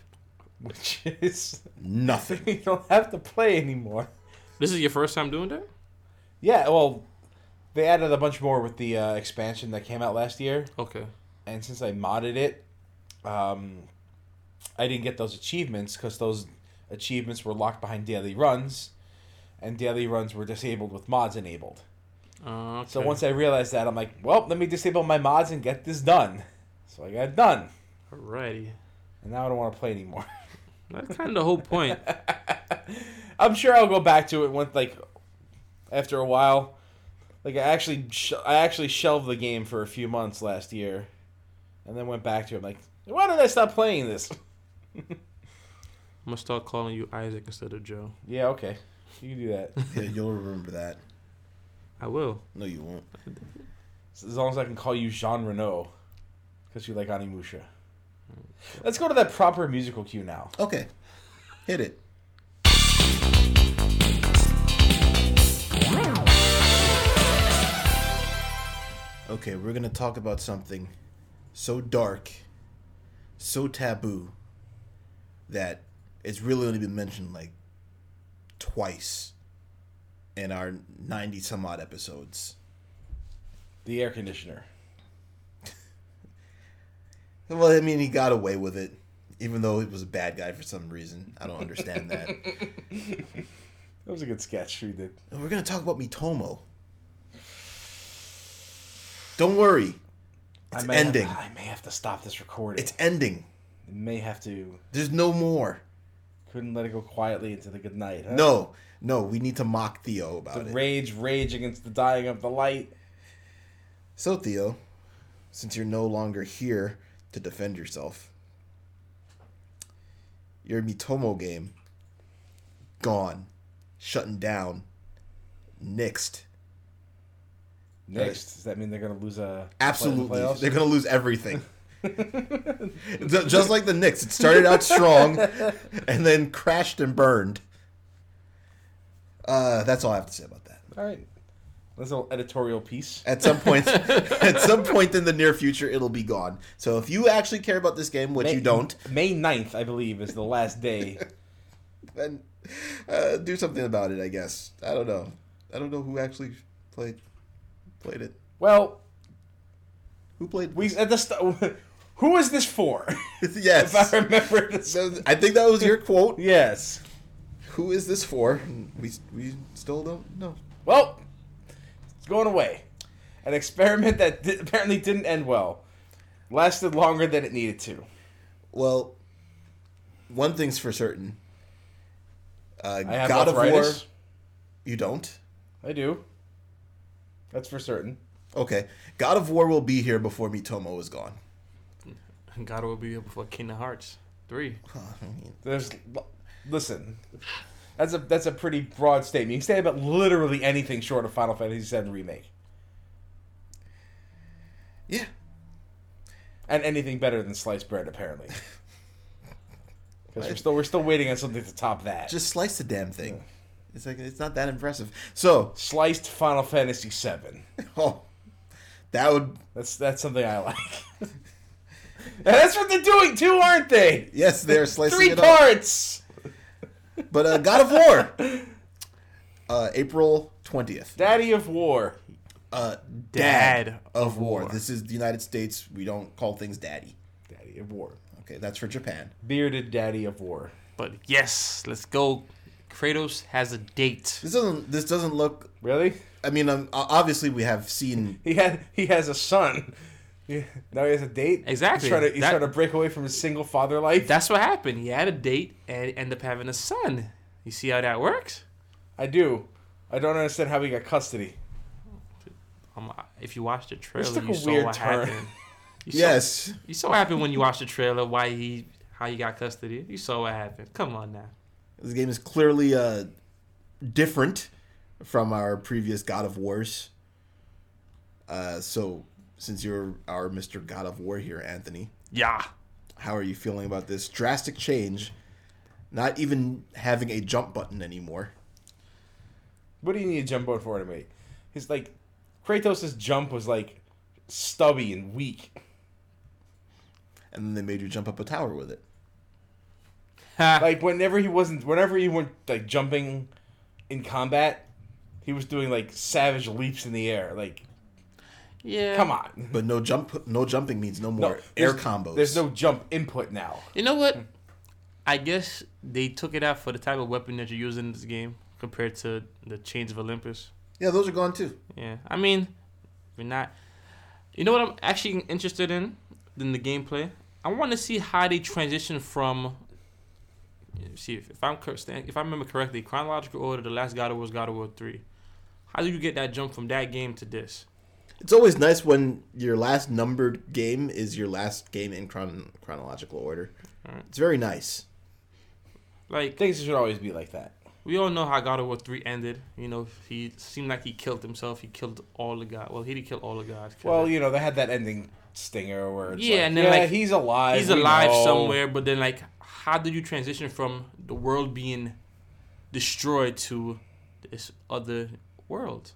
Which is Nothing. you don't have to play anymore. This is your first time doing that. Yeah, well, they added a bunch more with the uh, expansion that came out last year, Okay. and since I modded it, um, I didn't get those achievements because those achievements were locked behind daily runs, and daily runs were disabled with mods enabled. Uh, okay. So once I realized that, I'm like, well, let me disable my mods and get this done. So I got it done, Alrighty. and now I don't want to play anymore. That's kind of the whole point. I'm sure I'll go back to it once, like, after a while. Like I actually, sh- I actually shelved the game for a few months last year, and then went back to it. I'm like, why did I stop playing this? I'm gonna start calling you Isaac instead of Joe. yeah, okay, you can do that. yeah, you'll remember that. I will. No, you won't. as long as I can call you Jean Reno, because you like Onimusha. Let's go to that proper musical cue now. Okay. Hit it. Okay, we're going to talk about something so dark, so taboo, that it's really only been mentioned like twice in our 90 some odd episodes. The air conditioner. Well, I mean, he got away with it, even though he was a bad guy for some reason. I don't understand that. That was a good sketch we did. And we're gonna talk about Miitomo. Don't worry, it's I may ending. Have, I may have to stop this recording. It's ending. I may have to. There's no more. Couldn't let it go quietly into the good night. Huh? No, no. We need to mock Theo The about it. rage, rage against the dying of the light. So Theo, since you're no longer here to defend yourself, your Miitomo game gone, shutting down, nixed. Next, does that mean they're gonna lose a Absolutely, playoffs? they're gonna lose everything. Ju- Just like the Knicks, it started out strong and then crashed and burned. Uh, that's all I have to say about that. All right, that's a little editorial piece. At some point, at some point in the near future, it'll be gone. So if you actually care about this game, which you don't, May 9th, I believe, is the last day. then uh, do something about it. I guess I don't know. I don't know who actually played played it. well, Who played? we at the st- who is this for? yes, if I remember this. I think that was your quote. Yes. Who is this for? We we still don't know. Well, it's going away. An experiment that di- apparently didn't end well. Lasted longer than it needed to. Well, one thing's for certain. Uh, I have God of War. arthritis. You don't. I do. That's for certain. Okay. God of War will be here before Miitomo is gone. God will be before Kingdom Hearts three. There's, listen, that's a that's a pretty broad statement. You can say about literally anything short of Final Fantasy VII remake, Yeah. and anything better than sliced bread, apparently. Because we're still we're still waiting on something to top that. Just slice the damn thing. It's like it's not that impressive. So, sliced Final Fantasy VII. oh, that would That's that's something I like. And that's what they're doing too, aren't they? yes, they're slicing Three it up. parts. But uh, God of War, uh, April twentieth. Daddy of War. Uh, Dad Dad of of War. War. This is the United States. We don't call things Daddy. Daddy of War. Okay, that's for Japan. Bearded Daddy of War. But yes, let's go. Kratos has a date. This doesn't. This doesn't look. Really? I mean, um, obviously we have seen. He had he has a son. Yeah. Now he has a date. Exactly. He's trying to he's That- trying to break away from his single father life. That's what happened. He had a date and ended up having a son. You see how that works? I do. I don't understand how he got custody. Um, if you watch the trailer, took you a saw weird what turn. happened. You saw- Yes, you saw what happened when you watched the trailer. Why he, how he got custody. You saw what happened. Come on now. this game is clearly uh, different from our previous God of Wars. Uh, so, since you're our Mister God of War here, Anthony, Yeah. how are you feeling about this drastic change? Not even having a jump button anymore. What do you need a jump button for to make? His like Kratos' jump was like stubby and weak. And then they made you jump up a tower with it. Like whenever he wasn't, whenever he went like jumping in combat, he was doing like savage leaps in the air. Like, yeah. come on. But no jump, no jumping means no No, more air combos. There's no jump input now. You know what? I guess they took it out for the type of weapon that you're using in this game compared to the Chains of Olympus. Yeah, those are gone too. Yeah, I mean, we're not. You know what I'm actually interested in in the gameplay. I want to see how they transition from. See if, if I'm if I remember correctly, chronological order. The last God of War was God of War three. How do you get that jump from that game to this? It's always nice when your last numbered game is your last game in chron- chronological order. Alright. It's very nice. Like Things should always be like that. we all know how God of War three ended. You know, he seemed like he killed himself. He killed all the gods. Well, he didn't kill all the gods. Well, you know, they had that ending stinger where it's Yeah, like, and then, yeah, like, he's alive. he's alive know. somewhere, but then like, how did you transition from the world being destroyed to this other world?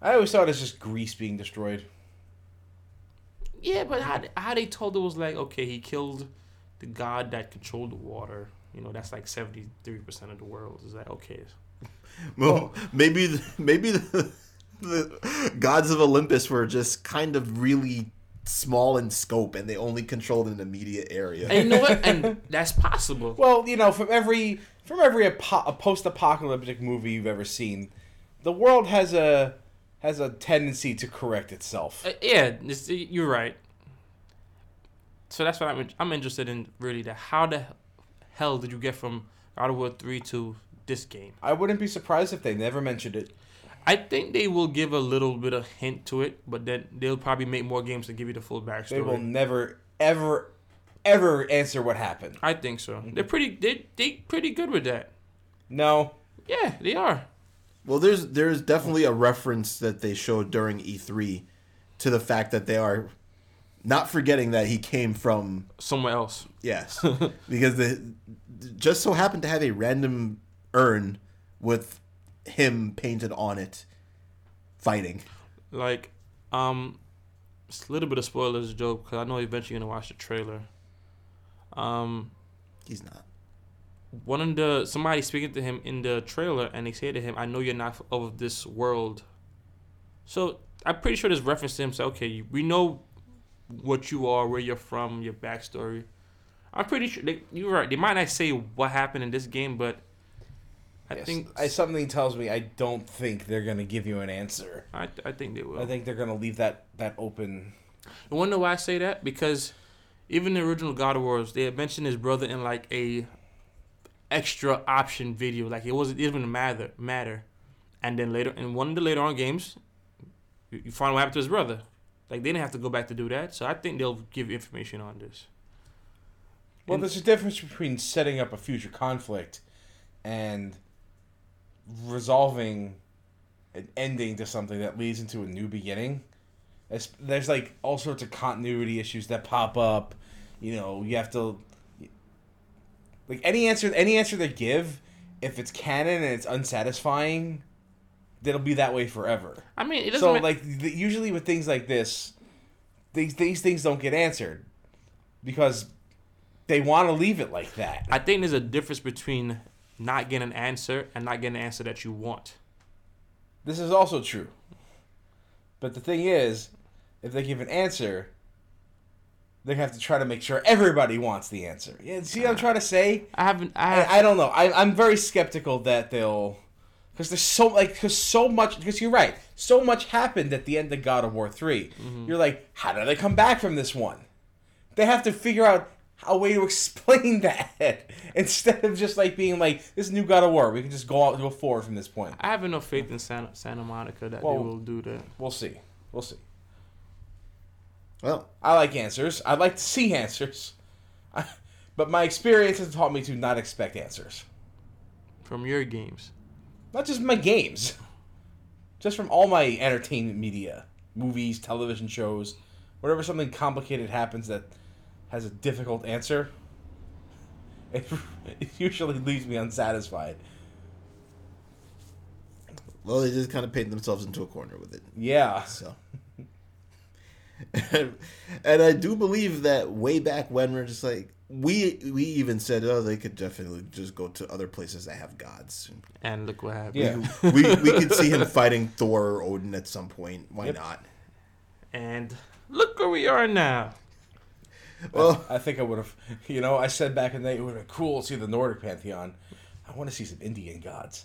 I always thought it's just Greece being destroyed. Yeah, but how how they told it was like, okay, he killed the god that controlled the water. You know, that's like seventy three percent of the world. Is that okay? Well, maybe the, maybe the, the gods of Olympus were just kind of really small in scope, and they only controlled an immediate area. And you know what? And that's possible. Well, you know, from every from every apo- post-apocalyptic movie you've ever seen, the world has a has a tendency to correct itself. Uh, yeah, you're right. So that's what I'm I'm interested in. Really, that how the hell did you get from God of War three to this game? I wouldn't be surprised if they never mentioned it. I think they will give a little bit of hint to it, but then they'll probably make more games to give you the full backstory. They will never, ever, ever answer what happened. I think so. They're pretty they they pretty good with that. No, Yeah, they are. Well, there's there's definitely a reference that they showed during E3 to the fact that they are not forgetting that he came from Somewhere else. yes, because the just so happened to have a random urn with him painted on it, fighting. Like, um, it's a little bit of spoilers, Joe, because I know eventually you're gonna watch the trailer. Um, He's not. One of the somebody speaking to him in the trailer, and they say to him, "I know you're not of this world." So I'm pretty sure this reference to him. So okay, we know what you are, where you're from, your backstory. I'm pretty sure they, you're right. They might not say what happened in this game, but I Yes. think I, something tells me I don't think they're gonna give you an answer. I, I think they will. I think they're gonna leave that that open. You wanna know why I say that? Because even the original God of Wars, they had mentioned his brother in like a extra option video. Like it wasn't even matter matter. And then later in one of the later on games, you, you find what happened to his brother. Like they didn't have to go back to do that. So I think they'll give information on this. Well, And- there's a difference between setting up a future conflict and resolving an ending to something that leads into a new beginning. There's, there's like all sorts of continuity issues that pop up. You know, you have to like any answer any answer they give, if it's canon and it's unsatisfying, it'll be that way forever. I mean, it doesn't. So ma- like the, usually with things like this, these these things don't get answered because they want to leave it like that. I think there's a difference between not getting an answer and not getting an answer that you want. This is also true. But the thing is, if they give an answer, they have to try to make sure everybody wants the answer. Yeah, see what I'm trying to say? I haven't. I, I, I don't know. I, I'm very skeptical that they'll, because there's so like because so much. Because you're right, so much happened at the end of God of War 3 Mm-hmm. You're like, how do they come back from this one? They have to figure out a way to explain that instead of just like being like this new God of War. We can just go out go forward from this point. I have enough faith in Santa, Santa Monica that Well- they will do that. We'll see. We'll see. Well, I like answers. I'd like to see answers. I, but my experience has taught me to not expect answers. from your games. Not just my games. Just from all my entertainment media. Movies, television shows. Whenever something complicated happens that has a difficult answer, it, it usually leaves me unsatisfied. Well, they just kind of paint themselves into a corner with it. Yeah. So, and, and I do believe that way back when we're just like we we even said oh they could definitely just go to other places that have gods. And look what happened. Yeah. we we could see him fighting Thor or Odin at some point. Why Yep. not? And look where we are now. Well, I think I would have, you know, I said back in the day it would have been cool to see the Nordic pantheon. I want to see some Indian gods.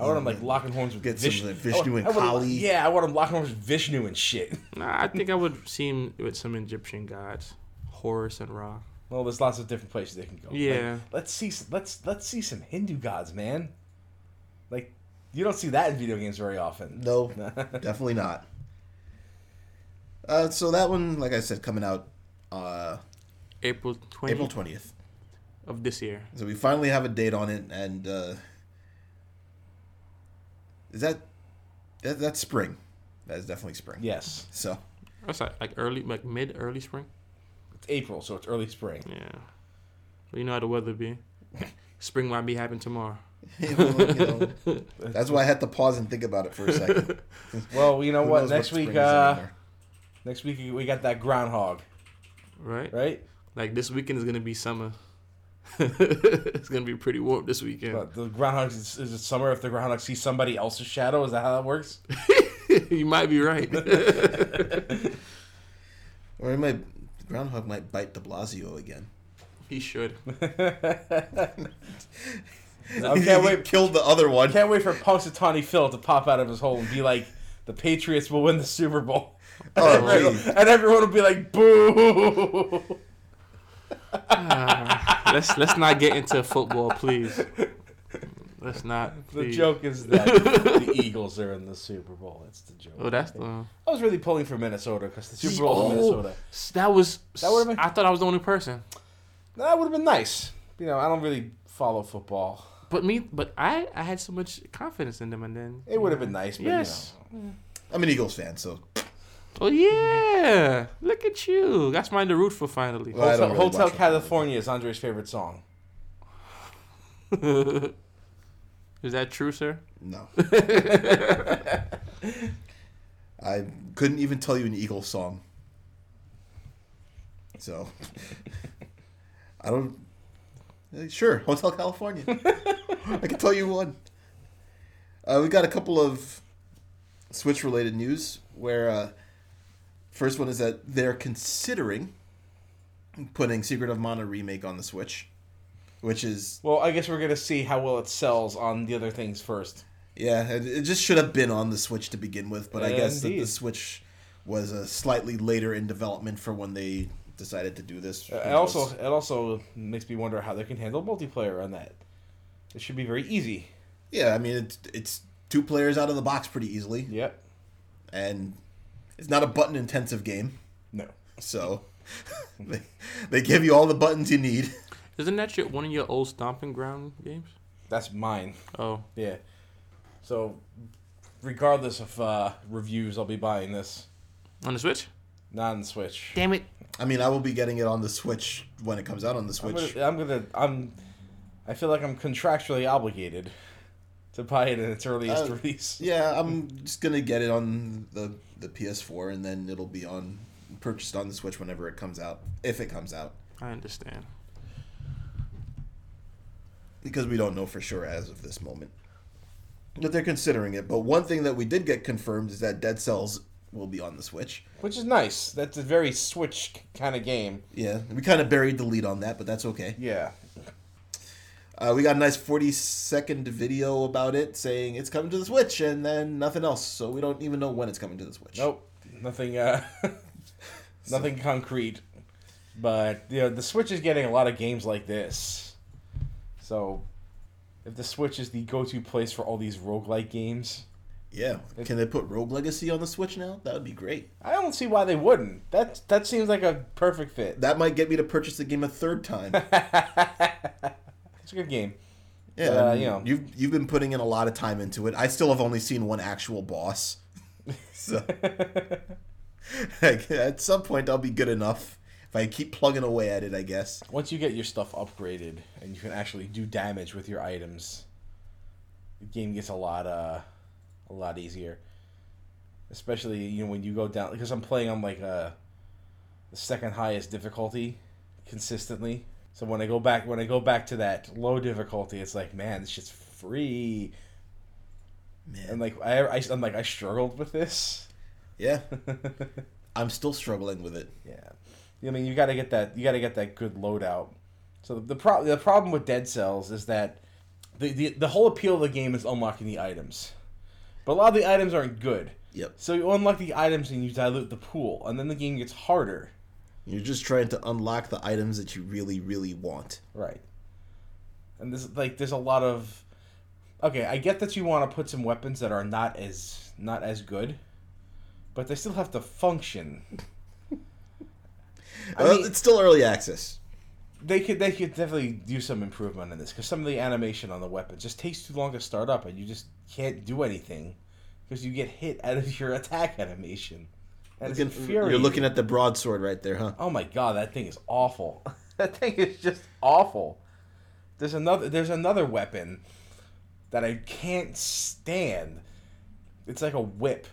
I want them like locking horns with Get some Vishnu, of Vishnu I and want- I want- Kali. Yeah, I want them locking horns with Vishnu and shit. Nah, I think I would see him with some Egyptian gods, Horus and Ra. Well, there's lots of different places they can go. Like, Yeah. let's see. Let's let's see some Hindu gods, man. Like, you don't see that in video games very often. no, definitely not. Uh, so that one, like I said, coming out uh, April 20th April twentieth. of this year. So we finally have a date on it, and uh, is that, that that's spring? That is definitely spring. Yes, So That's like, like early, like mid, early spring. it's April, so it's early spring. Yeah. But you know how the weather be. Spring might be happening tomorrow. you know, that's why I had to pause and think about it for a second. Well, you know what? Next spring week, uh, next week we got that groundhog, Right? right? Like this weekend is gonna be summer. it's gonna be pretty warm this weekend. But the groundhog is, is it summer if the groundhog sees somebody else's shadow? Is that how that works? you might be right. or he might groundhog might bite De Blasio again. he should. I can't wait. Killed the other one. Can't wait for Punxsutawney Phil to pop out of his hole and be like, "The Patriots will win the Super Bowl," Oh, and, everyone, and everyone will be like, "Boo!" Ah. Let's let's not get into football, please. Let's not. The please. joke is that the Eagles are in the Super Bowl. That's the joke. Oh, that's the. I was really pulling for Minnesota because the Super Bowl in Oh. Minnesota. That was. That would've been- I thought I was the only person. That would have been nice. You know, I don't really follow football. But me, but I, I had so much confidence in them, and then It would have been nice, but Yes. you know. I'm an Eagles fan, so Oh yeah, look at you. That's mine to root for finally. Well, Hotel, really Hotel California is Andre's favorite song. Is that true, sir? no. I couldn't even tell you an Eagles song. So I don't. eh, Sure, Hotel California. I can tell you one. Uh, we got a couple of Switch related news where uh, first one is that they're considering putting Secret of Mana remake on the Switch, which is Well, I guess we're gonna see how well it sells on the other things first. Yeah, it, it just should have been on the Switch to begin with, but I guess that the Switch was a slightly later in development for when they decided to do this. Uh, it also, it also makes me wonder how they can handle multiplayer on that. It should be very easy. yeah, I mean it's it's two players out of the box pretty easily, Yep. and it's not a button intensive game, No. so they they give you all the buttons you need. Isn't that your, one of your old stomping ground games? That's mine. Oh, Yeah. So, regardless of uh, reviews, I'll be buying this. on the Switch. Not on the Switch. Damn it! I mean, I will be getting it on the Switch when it comes out on the I'm Switch. gonna, I'm gonna. I'm. I feel like I'm contractually obligated to buy it in its earliest Uh, release. Yeah, I'm just gonna get it on the the PS4, and then it'll be on purchased on the Switch whenever it comes out, if it comes out. I understand. because we don't know for sure as of this moment. But they're considering it. But one thing that we did get confirmed is that Dead Cells will be on the Switch. Which is nice. That's a very Switch kind of game. Yeah, we kind of buried the lead on that, but that's okay. Yeah. Uh, we got a nice 40 second video about it saying it's coming to the Switch and then nothing else. So we don't even know when it's coming to the Switch. Nope. Nothing. Uh, nothing concrete. But you know, the Switch is getting a lot of games like this. So, if the Switch is the go-to place for all these roguelike games, Yeah. Can they put Rogue Legacy on the Switch now? That would be great. I don't see why they wouldn't. That that seems like a perfect fit. That might get me to purchase the game a third time. It's a good game. Yeah, Uh, you know. you've you've been putting in a lot of time into it. I still have only seen one actual boss. So like, at some point I'll be good enough if I keep plugging away at it, I guess. Once you get your stuff upgraded and you can actually do damage with your items, the game gets a lot uh a lot easier. Especially you know when you go down because I'm playing on like uh the second highest difficulty consistently. So when I go back when I go back to that low difficulty, it's like man, this shit's free. Man. And like I, I I'm like I struggled with this. Yeah. I'm still struggling with it. Yeah, I mean you got to get that you got to get that good loadout. So the the, pro- the problem with Dead Cells is that the, the the whole appeal of the game is unlocking the items, but a lot of the items aren't good. Yep. So you unlock the items and you dilute the pool, and then the game gets harder. You're just trying to unlock the items that you really, really want. Right. And there's like there's a lot of okay. I get that you want to put some weapons that are not as not as good, but they still have to function. Well, mean- it's still early access. they could they could definitely do some improvement in this because some of the animation on the weapon just takes too long to start up and you just can't do anything because you get hit out of your attack animation. It's Looking- you're looking at the broadsword right there, huh? Oh my god, that thing is awful. that thing is just awful. There's another there's another weapon that I can't stand. It's like a whip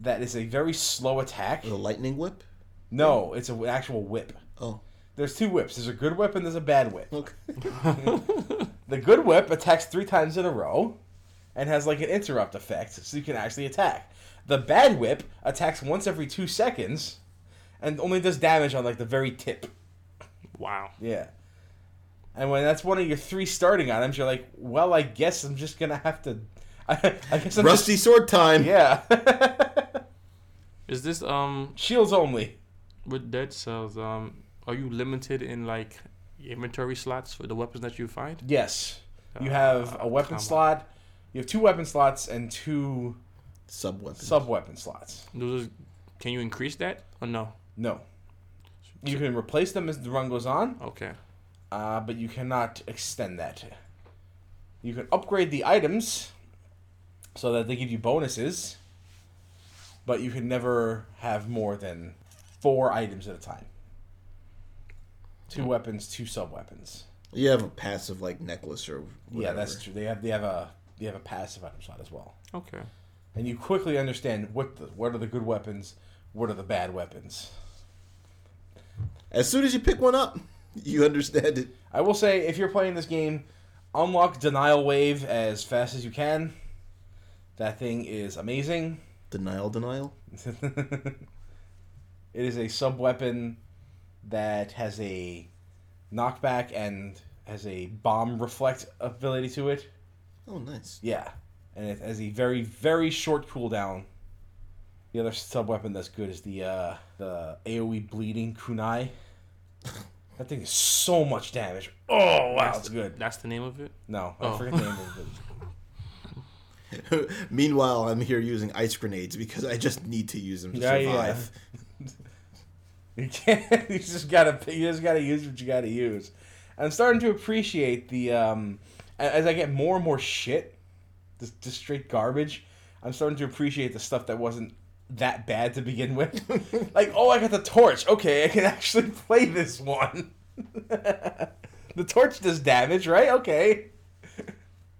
that is a very slow attack. The lightning whip. No, it's an actual whip. Oh, There's two whips. There's a good whip and there's a bad whip. okay. The good whip attacks three times in a row and has like an interrupt effect, so you can actually attack. The bad whip attacks once every two seconds and only does damage on like the very tip. Wow. Yeah. And when that's one of your three starting items, you're like, well, I guess I'm just gonna have to. I, I guess I'm Rusty sword time. Yeah. Is this um Shields only. with Dead Cells um are you limited in like inventory slots for the weapons that you find? Yes. You have Uh, a weapon combo. slot. You have two weapon slots and two Sub weapon. sub weapon slots. Those can you increase that or no? No. You can replace them as the run goes on. Okay. uh, but you cannot extend that. You can upgrade the items so that they give you bonuses, but you can never have more than four items at a time. Two weapons, two sub weapons. You have a passive like necklace or whatever. Yeah, that's true. They have they have a they have a passive item slot as well, Okay. And you quickly understand what the what are the good weapons, what are the bad weapons. As soon as you pick one up, you understand it. I will say, if you're playing this game, unlock Denial Wave as fast as you can. That thing is amazing. Denial, denial. it is a sub weapon that has a knockback and has a bomb reflect ability to it. Oh, nice. Yeah, and it has a very very short cooldown. The other sub weapon that's good is the uh, the AOE bleeding kunai. That thing is so much damage. Oh wow, it's good. That's the name of it? No, I Oh. forget the name of it. Meanwhile, I'm here using ice grenades because I just need to use them to Yeah, yeah. survive. You can't. You just gotta. You just gotta use what you gotta use. I'm starting to appreciate the. Um, as I get more and more shit, just, just straight garbage. I'm starting to appreciate the stuff that wasn't that bad to begin with. like, oh, I got the torch. Okay, I can actually play this one. the torch does damage, right? Okay,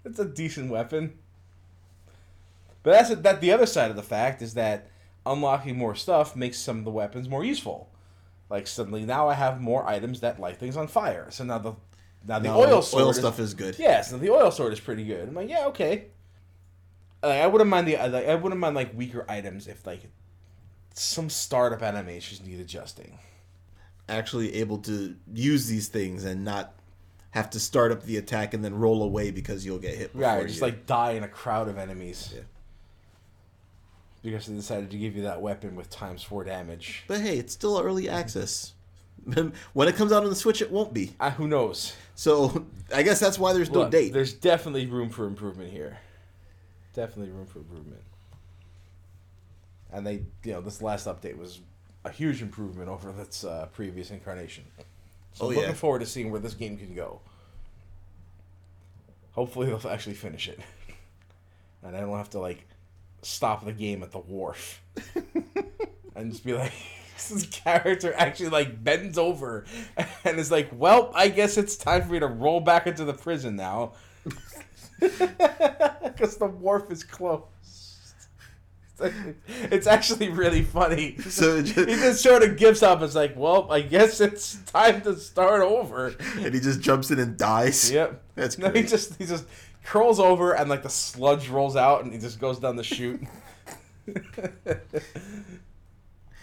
it's a decent weapon. But that's that. The other side of the fact is that unlocking more stuff makes some of the weapons more useful. Like suddenly now I have more items that light things on fire. So now the now the No, oil sword oil is- stuff is good. yeah, so the oil sword is pretty good. I'm like, yeah, okay. Like, I wouldn't mind the like, I wouldn't mind like weaker items if like some startup animations need adjusting. Actually able to use these things and not have to start up the attack and then roll away because you'll get hit before Right, just you. like die in a crowd of enemies. Yeah. Because they decided to give you that weapon with times four damage. But hey, it's still early access. when it comes out on the Switch, it won't be. Uh, who knows? So I guess that's why there's no Look, date. There's definitely room for improvement here. Definitely room for improvement. And they, you know, this last update was a huge improvement over its uh, previous incarnation. So Oh, I'm yeah. looking forward to seeing where this game can go. Hopefully they'll actually finish it. And I don't have to like stop the game at the wharf. and just be like this character actually like bends over and is like, Well, I guess it's time for me to roll back into the prison now. Because the wharf is closed. It's actually, really funny. So it he just- just sort of gives up. It's like, well, I guess it's time to start over. and he just jumps in and dies. Yep. That's No, he just he just curls over and like the sludge rolls out and he just goes down the chute.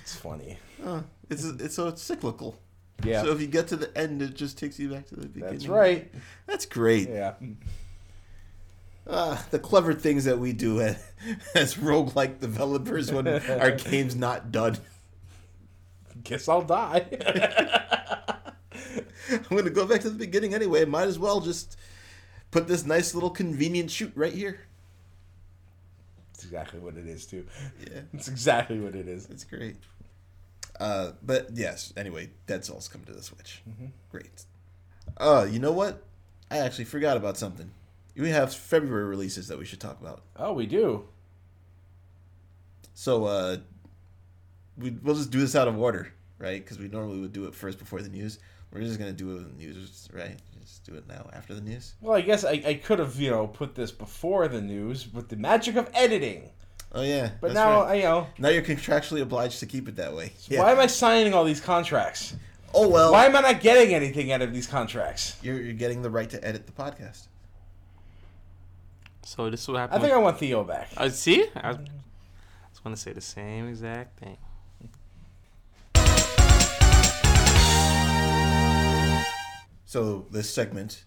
it's funny. Uh, it's it's so it's cyclical. Yeah. So if you get to the end, it just takes you back to the beginning. That's right. That's great. Yeah. Uh, the clever things that we do as, as roguelike developers when our game's not done. Guess I'll die. I'm going to go back to the beginning anyway. Might as well just put this nice little convenient chute right here. That's exactly what it is too. Yeah, It's exactly what it is. it's great. Uh, but yes, anyway, Dead Souls come to the Switch. Great. Uh, you know what? I actually forgot about something. We have February releases that we should talk about. Oh, we do. So uh, we we'll just do this out of order, right? Because we normally would do it first before the news. We're just gonna do it with the news, right? Just do it now after the news. Well, I guess I, I could have you know put this before the news with the magic of editing, Oh yeah, but now right. I, you know now you're contractually obliged to keep it that way. Yeah. why am I signing all these contracts? oh well, Why am I not getting anything out of these contracts? you're you're getting the right to edit the podcast. So this is what I happened. think I want Theo back. Uh, see, I was, I was going to say the same exact thing. So this segment,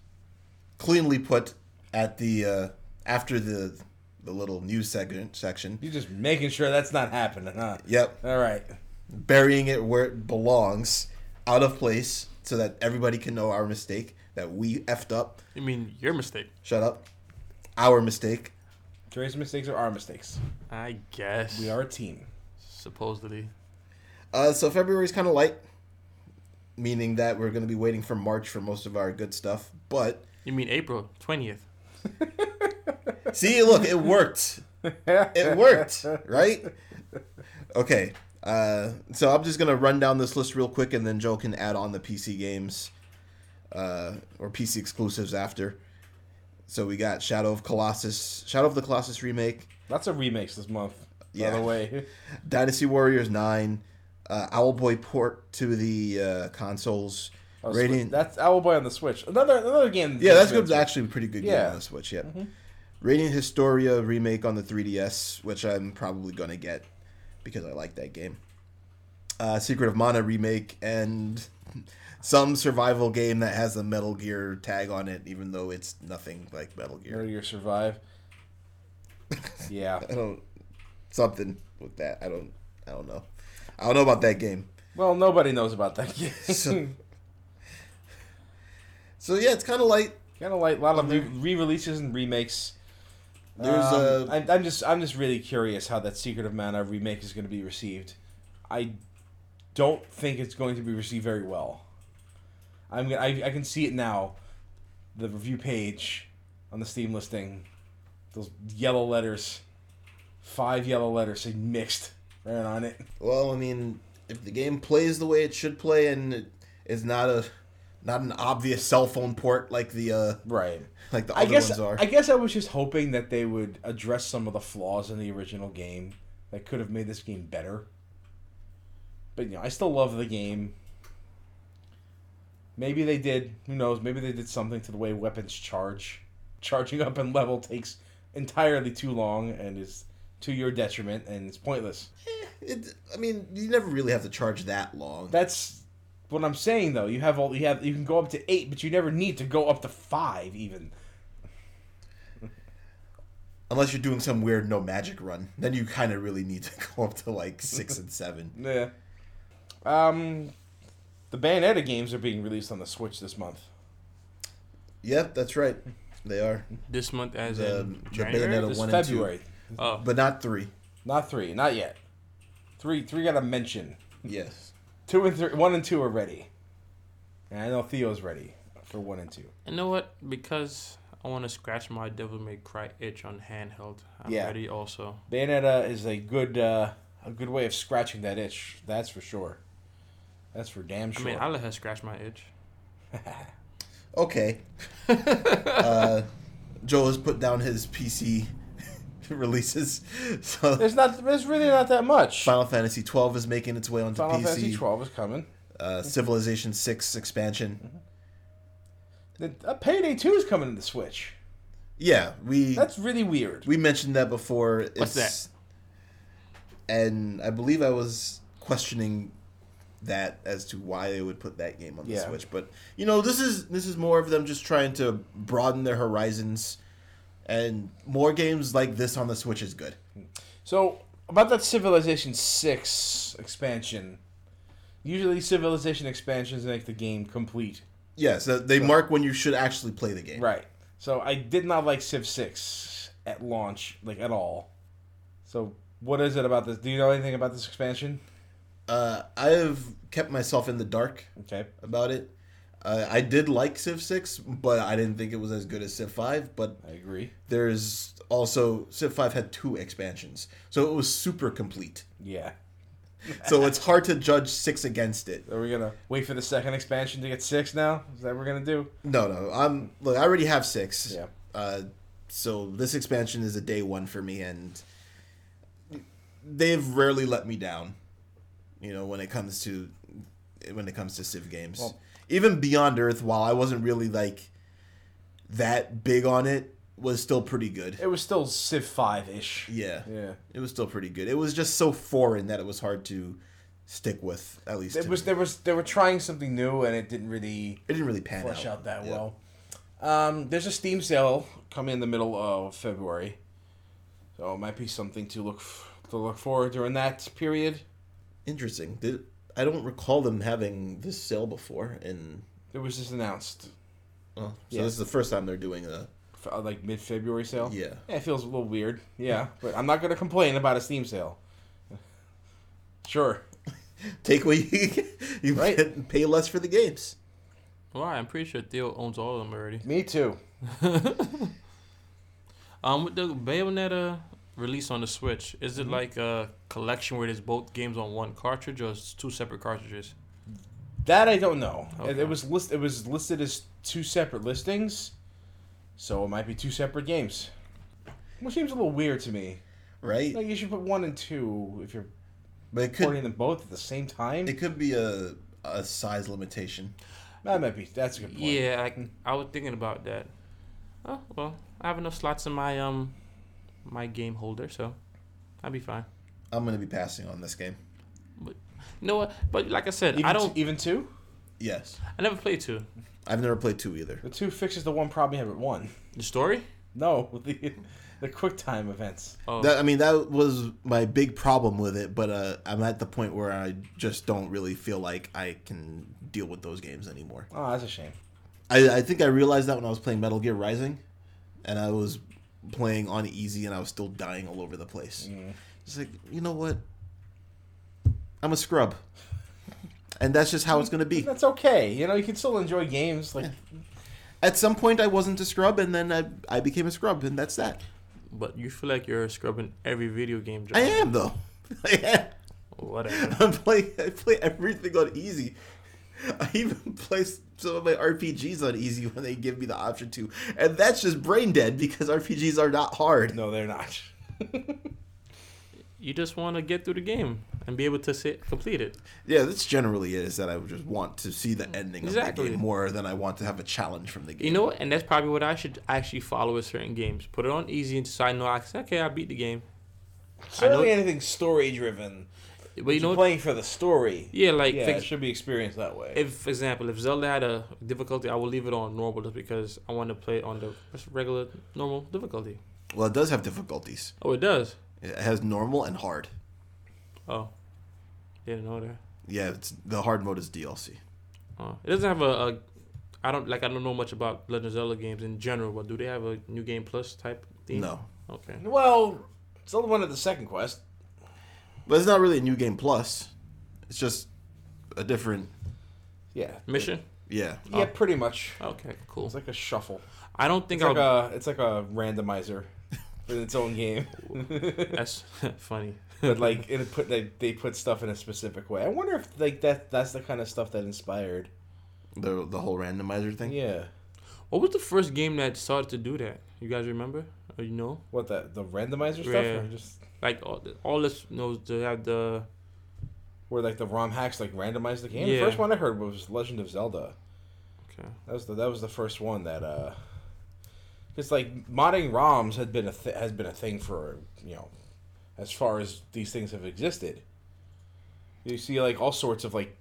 cleanly put at the uh, after the the little news segment section. You're just making sure that's not happening, huh? Yep, All right. burying it where it belongs, out of place, so that everybody can know our mistake that we effed up. You mean your mistake? Shut up. Our mistake. Dre's mistakes are our mistakes. I guess. We are a team. Supposedly. Uh, so February's kind of light, meaning that we're going to be waiting for March for most of our good stuff. But You mean April 20th? see, look, it worked. It worked, right? Okay. Uh, so I'm just gonna run down this list real quick, and then Joe can add on the PC games uh, or PC exclusives after. So we got Shadow of Colossus, Shadow of the Colossus remake, Lots of remakes this month. Yeah. By the way. Dynasty Warriors Nine, uh, Owlboy port to the uh, consoles, Oh, Radiant. That's Owlboy on the Switch. Another another game. Yeah, that's good. Actually, a pretty good game Yeah. on the Switch. Yeah. Radiant Historia remake on the 3DS, which I'm probably gonna get because I like that game. Uh, Secret of Mana remake and some survival game that has a Metal Gear tag on it, even though it's nothing like Metal Gear. Metal Gear Survive. yeah. I don't something with that. I don't. I don't know. I don't know about that game. Well, nobody knows about that game. So- So yeah, it's kind of light. kind of like a lot of re- re-releases and remakes. There's Um, a I'm, I'm just I'm just really curious how that Secret of Mana remake is going to be received. I don't think it's going to be received very well. I'm I, I can see it now. The review page on the Steam listing, those yellow letters, five yellow letters say mixed right on it. Well, I mean, if the game plays the way it should play and it is not a not an obvious cell phone port like the uh Right. like the I other guess ones are. I guess I was just hoping that they would address some of the flaws in the original game that could have made this game better. But you know, I still love the game. Maybe they did. Who knows? Maybe they did something to the way weapons charge. Charging up and level takes entirely too long and is to your detriment and it's pointless. it, I mean, you never really have to charge that long. That's what I'm saying though. You have all you have you can go up to 8, but you never need to go up to 5 even. Unless you're doing some weird no magic run. Then you kind of really need to go up to like 6 and 7. Yeah. Um, the Bayonetta games are being released on the Switch this month. Yep, that's right. They are. This month as The- in the Bayonetta This one and two. February, Oh, But not 3. not three, not yet. Three, three got a mention. Yes. Two and three, one and two are ready. And I know Theo's ready for one and two. you know what? Because I want to scratch my Devil May Cry itch on handheld. I'm Yeah. ready also. Bayonetta is a good, uh, a good way of scratching that itch. That's for sure. That's for damn sure. I mean, I'll let her scratch my itch. Okay. uh, Joe has put down his PC releases. So There's not. There's really not that much. Final Fantasy 12 is making its way onto Final PC. Fantasy 12 is coming. Uh, Civilization 6 expansion. The, uh, Payday 2 is coming to the Switch. Yeah, we That's really weird. we mentioned that before. What's It's- And I believe I was questioning that as to why they would put that game on the Yeah. Switch. But you know, this is this is more of them just trying to broaden their horizons, and more games like this on the Switch is good. So about that Civilization Six expansion. Usually, Civilization expansions make the game complete. Yes, yeah, so they mark when you should actually play the game. Right. So I did not like Civ Six at launch, like at all. So what is it about this? Do you know anything about this expansion? Uh, I have kept myself in the dark Okay. about it. Uh, I did like Civ Six, but I didn't think it was as good as Civ Five. But I agree. there's also Civ Five had two expansions, so it was super complete. Yeah. So it's hard to judge six against it. Are we gonna wait for the second expansion to get six now? Is that what we're gonna do? No, no. I'm look. I already have six. Yeah. Uh, so this expansion is a day one for me, and they've rarely let me down. You know, when it comes to when it comes to Civ games, Well- even Beyond Earth, while I wasn't really like that big on it, was still pretty good. It was still Civ Five ish. Yeah, Yeah. it was still pretty good. It was just so foreign that it was hard to stick with. At least It was me. there was they were trying something new and it didn't really It didn't really pan flesh out, out that Yeah. well. Um, there's a Steam sale coming in the middle of February, so it might be something to look f- to look for during that period. Interesting. Did, I don't recall them having this sale before, and It was just announced, oh, so Yeah. this is the first time they're doing a uh, like mid February sale. yeah. Yeah, it feels a little weird. Yeah, but I'm not gonna complain about a Steam sale. Sure. Take what you get. You Right. get and pay less for the games. Why? I'm pretty sure Theo owns all of them already. Me too. Um, with the Bayonetta release on the Switch, is it Mm-hmm. like a collection where there's both games on one cartridge, or it's two separate cartridges? That I don't know. It, Okay. it was list. It was listed as two separate listings, so it might be two separate games. Which seems a little weird to me. Right? Like you should put one and two if you're But it could porting them both at the same time. it could be a a size limitation. that might be. That's a good point. Yeah, like I was thinking about that. Oh well, I have enough slots in my um my game holder, so I'll be fine. I'm gonna be passing on this game. You know what? But like I said, Even I t- don't. even two. Yes. I never played two. I've never played two either. The two fixes the one problem you have at one. The story? No, the the quick time events. Oh, That I mean that was my big problem with it, but uh, I'm at the point where I just don't really feel like I can deal with those games anymore. Oh, that's a shame. I, I think I realized that when I was playing Metal Gear Rising, and I was playing on easy, and I was still dying all over the place. Mm-hmm. It's like you know what? I'm a scrub, and that's just how it's gonna be. That's okay. You know, you can still enjoy games. Like At some point, I wasn't a scrub, and then I, I became a scrub, and that's that. but you feel like you're scrubbing every video game. I am though. I am. Whatever. I'm playing. I play everything on easy. I even play some of my RPGs on easy when they give me the option to, and that's just brain dead because RPGs are not hard. no, they're not. you just want to get through the game and be able to sit, complete it. Yeah, that's generally it. Is that I would just want to see the ending of Exactly. the game more than I want to have a challenge from the game. You know what? And that's probably what I should actually follow with certain games. Put it on easy so I know I can say, okay, I beat the game. Certainly anything story driven. But you know, what? playing for the story. yeah, like yeah, think- it should be experienced that way. if, for example, if Zelda had a difficulty, I will leave it on normal just because I want to play it on the just regular normal difficulty. Well, it does have difficulties. Oh, it does. It has normal and hard. Oh, didn't know that. Yeah, it's the hard mode is DLC. Oh, it doesn't have a, a. I don't like. I don't know much about Legend of Zelda games in general, but do they have a new game plus type theme? No, Okay. well, Zelda wanted the second quest. But it's not really a new game plus. It's just a different. Yeah. Yeah, Mission. Yeah, Oh. pretty much. Okay, cool. It's like a shuffle. I don't think It's like I'll. a it's like a randomizer in its own game. That's funny. but like it put they, they put stuff in a specific way. I wonder if like that that's the kind of stuff that inspired. the the whole randomizer thing. Yeah. What was the first game that started to do that? You guys remember? Or you know? What the the randomizer stuff? Yeah. Or just Like all, all this knows they have the where like the ROM hacks like randomize the game. The first one I heard was Legend of Zelda. okay. That was the that was the first one that uh. It's like modding ROMs had been a th- has been a thing for you know, as far as these things have existed. You see like all sorts of like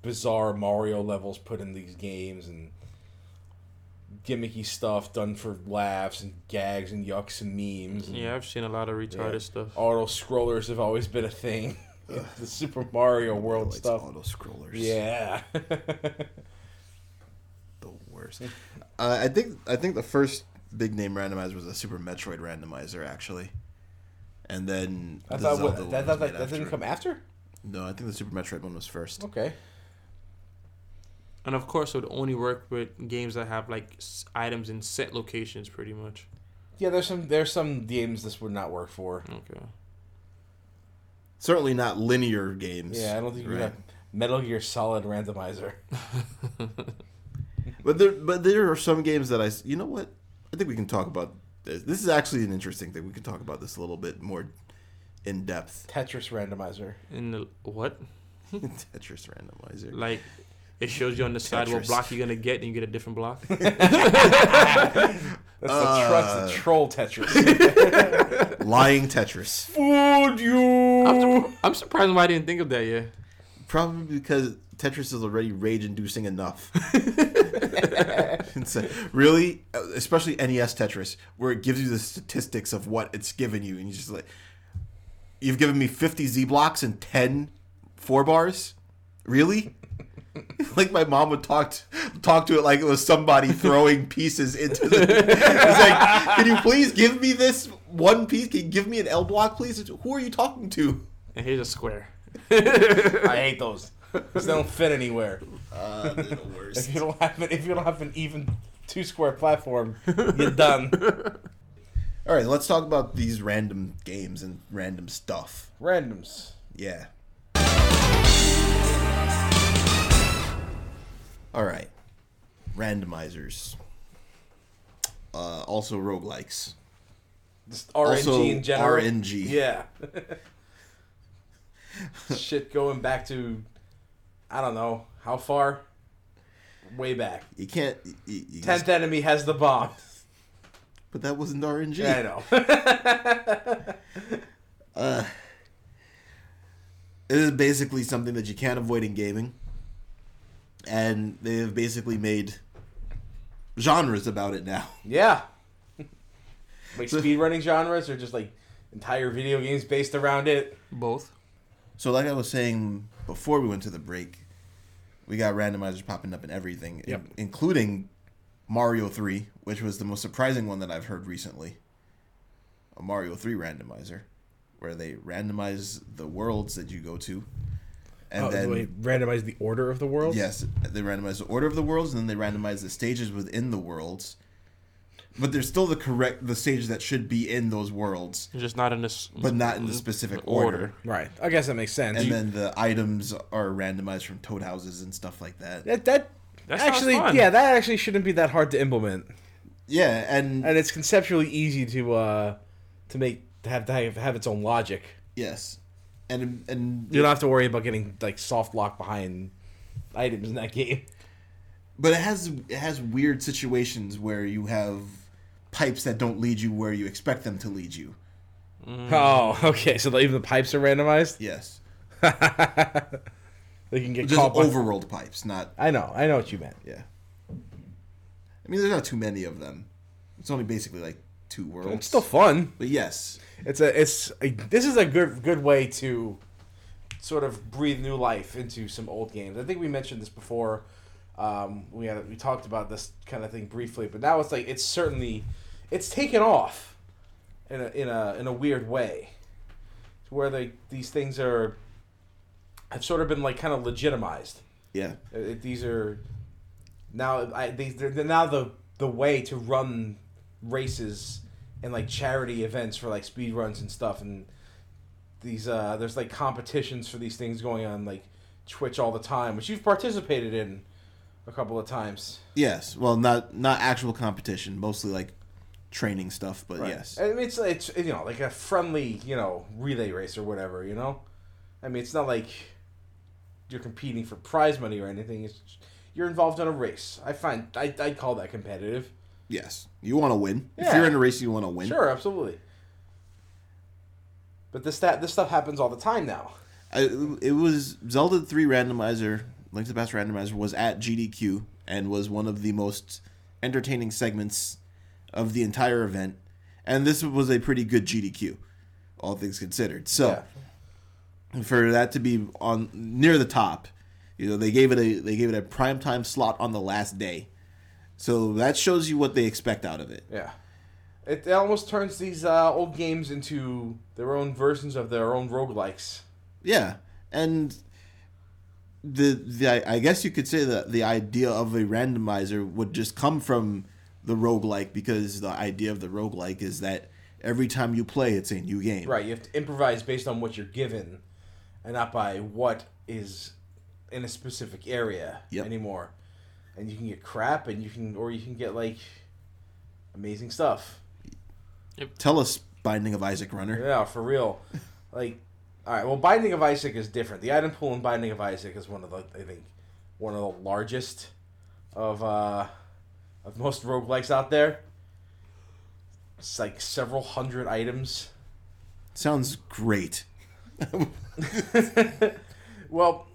bizarre Mario levels put in these games and gimmicky stuff done for laughs and gags and yucks and memes. And Yeah, I've seen a lot of retarded Yeah. stuff. Auto scrollers have always been a thing. the Super Mario World Lights, stuff. Auto scrollers. Yeah. the worst. Uh, I think I think the first big name randomizer was a Super Metroid randomizer, actually. And then I the thought Zelda what, one that, was that, made that, didn't come after. No, I think the Super Metroid one was first. Okay. And of course, it would only work with games that have like s- items in set locations, pretty much. Yeah, there's some there's some games this would not work for. Okay. Certainly not linear games. Yeah, I don't think you right? have Metal Gear Solid randomizer. But there, but there are some games that I. you know what? I think we can talk about this. This is actually an interesting thing. We can talk about this a little bit more in depth. Tetris randomizer. In the what? Tetris randomizer. Like, it shows you on the side what block you're gonna get, and you get a different block. That's, Uh, the, tr- the troll Tetris. Lying Tetris. Fooled you. I'm, surp- I'm surprised why I didn't think of that yet. Probably because Tetris is already rage-inducing enough. It's really, especially NES Tetris, where it gives you the statistics of what it's given you, and you just like, you've given me 50 Z blocks and 10 four bars. Really? like my mom would talk to, talk to it like it was somebody throwing pieces into the. It's like, can you please give me this one piece? Can you give me an L block, please? Who are you talking to? And here's a square. I hate those. 'Cause they don't fit anywhere. Uh, they're the worst. If you don't have an, if you don't have an even two square platform, you're done. All right, let's talk about these random games and random stuff. Randoms. Yeah. All right. Randomizers. Uh, also roguelikes. Just RNG Also in general. RNG. Yeah. Shit going back to, I don't know, how far? Way back. You can't. You, you just- Tenth enemy has the bomb. but that wasn't RNG. Yeah, I know. Uh, it is basically something that you can't avoid in gaming, and they have basically made genres about it now. yeah. Like speedrunning genres or just like entire video games based around it. Both. So, like I was saying before we went to the break, we got randomizers popping up in everything, in- including Mario 3, which was the most surprising one that I've heard recently. A Mario 3 randomizer, where they randomize the worlds that you go to. And oh, then, wait, randomize the order of the worlds. yes, they randomize the order of the worlds, and then they randomize the stages within the worlds. But there's still the correct, the stage that should be in those worlds, just not in this. but not in the specific order. Right. I guess that makes sense. And You- then the items are randomized from toad houses and stuff like that. that that That actually fun. yeah that actually shouldn't be that hard to implement, Yeah, and and it's conceptually easy to uh to make to have to have, have its own logic. yes, and and You don't have to worry about getting like soft lock behind items in that game. but it has it has weird situations where you have pipes that don't lead you where you expect them to lead you. Mm. Oh, okay. So even the pipes are randomized. Yes, They can get just caught. by- overworld pipes, not I know. I know what you meant. yeah. I mean, there's not too many of them. It's only basically like two worlds. It's still fun. but yes, It's a it's a, this is a good good way to sort of breathe new life into some old games. I think we mentioned this before. Um, we had we talked about this kind of thing briefly, but now it's like it's certainly it's taken off in a in a in a weird way, to where they these things are have sort of been like kind of legitimized. yeah, Uh, it- these are now I they're, they're now the the way to run races and like charity events for like speed runs and stuff and these uh there's like competitions for these things going on like Twitch all the time which you've participated in a couple of times. Yes. Well, not not actual competition, mostly like training stuff, but Right. yes. I mean, it's it's you know like a friendly you know relay race or whatever. You know, I mean, it's not like you're competing for prize money or anything. It's you're involved in a race. I find I I call that competitive. Yes. You want to win. If you're in a race, you want to win. Sure, absolutely. But this that this stuff happens all the time now. I, it was Zelda 3 randomizer, Link to the Past randomizer was at GDQ and was one of the most entertaining segments of the entire event. And this was a pretty good GDQ, all things considered. So, for that to be on near the top, you know, they gave it a they gave it a prime time slot on the last day. So that shows you what they expect out of it. Yeah. It, almost turns these uh, old games into their own versions of their own roguelikes. Yeah, and the the I guess you could say that the idea of a randomizer would just come from the roguelike because the idea of the roguelike is that every time you play it's a new game. Right, you have to improvise based on what you're given and not by what is in a specific area Yep. anymore. And you can get crap and you can or you can get like amazing stuff. Tell us Binding of Isaac Runner. Yeah, for real. Like all right, well Binding of Isaac is different. The item pool in Binding of Isaac is one of the I think one of the largest of uh of most roguelikes out there. It's like several hundred items. Sounds great. well,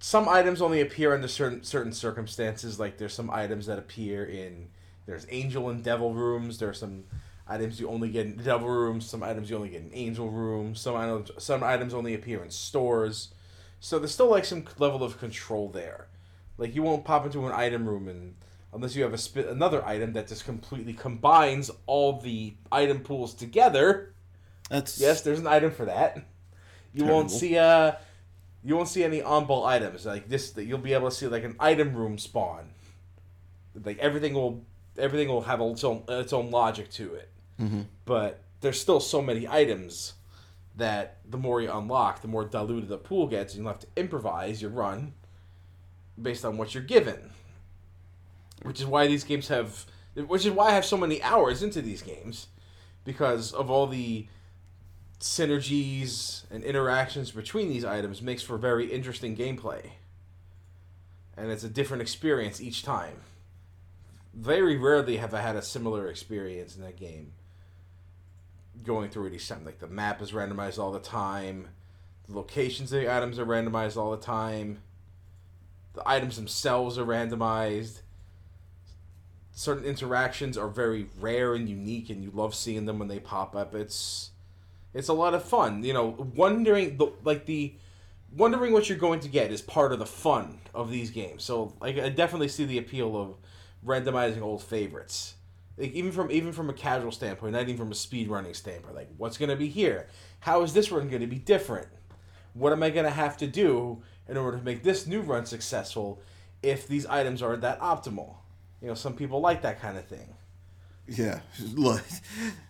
some items only appear under certain certain circumstances. Like there's some items that appear in there's angel and devil rooms. There are some items you only get in devil rooms. Some items you only get in angel rooms. Some items some items only appear in stores. So there's still like some level of control there. Like you won't pop into an item room and unless you have a sp- another item that just completely combines all the item pools together. That's Yes, there's an item for that. You won't Terrible. see uh you won't see any on ball items like this. That you'll be able to see like an item room spawn. Like everything will everything will have its own its own logic to it. Mhm. But there's still so many items that the more you unlock, the more diluted the pool gets, and you'll have to improvise your run based on what you're given. Which is why these games have, which is why I have so many hours into these games, because of all the synergies and interactions between these items makes for very interesting gameplay. And it's a different experience each time. Very rarely have I had a similar experience in that game. Going through each time. Like the map is randomized all the time. The locations of the items are randomized all the time. The items themselves are randomized. Certain interactions are very rare and unique and you love seeing them when they pop up. It's it's a lot of fun. You know, wondering the like the wondering what you're going to get is part of the fun of these games. So like I definitely see the appeal of randomizing old favorites. Like even from even from a casual standpoint, not even from a speed running standpoint. Like what's going to be here? How is this run going to be different? What am I going to have to do in order to make this new run successful if these items aren't that optimal? You know, some people like that kind of thing. Yeah, look,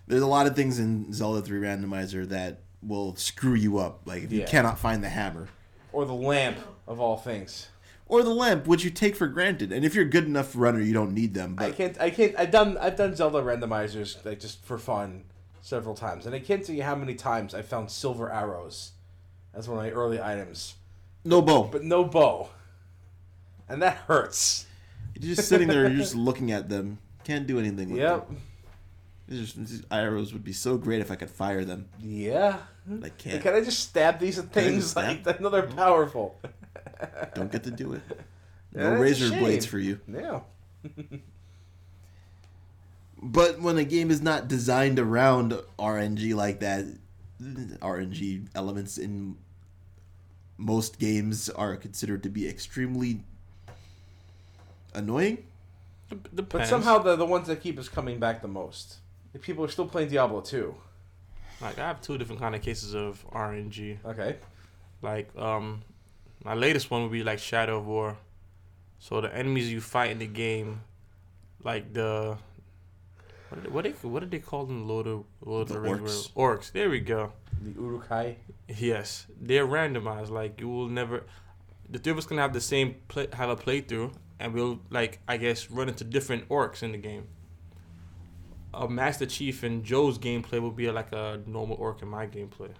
there's a lot of things in Zelda 3 Randomizer that will screw you up. Like if you Yeah. cannot find the hammer Or the lamp of all things. or the lamp, which you take for granted. And if you're a good enough runner, you don't need them. But I But can't. I can't. I've done. I've done Zelda randomizers like just for fun several times, and I can't tell you how many times I found silver arrows as one of my early items, no bow. but no bow, and that hurts. You're just sitting there, you're just looking at them. Can't do anything with Yep. them. These, are- these arrows would be so great if I could fire them. Yeah. I can't. Can I just stab these things? Like stab? I know they're powerful. Don't get to do it. No a razor blades for you. Yeah. But when a game is not designed around RNG like that, RNG elements in most games are considered to be extremely annoying. Dep- But somehow they're the ones that keep us coming back the most. If people are still playing Diablo 2. like I have two different kind of cases of RNG. Okay. Like um, my latest one would be like Shadow of War. So the enemies you fight in the game, like the what did, what they what did they call them? Lord of Lord of The the orcs. Orcs. There we go. The Uruk-hai. Yes, they're randomized. Like you will never. The three of us can have the same play, have a playthrough, and we'll like I guess run into different orcs in the game. A Master Chief in Joe's gameplay will be like a normal orc in my gameplay,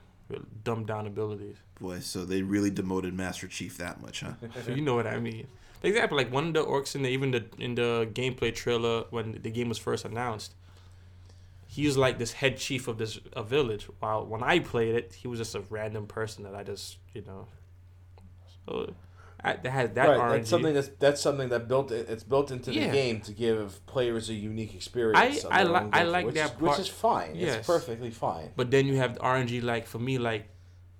dumbed down abilities. Boy, so they really demoted Master Chief that much, huh? So you know what I mean. For example, like one of the orcs in the even the in the gameplay trailer when the game was first announced, he was like this head chief of this a village. While when I played it, he was just a random person that I just you know. So that has that right, RNG. that's something that's that's something that built it's built into Yeah. the game to give players a unique experience. I- I li- I like which that is, part. which is fine. Yes. It's perfectly fine. But then you have the RNG like for me like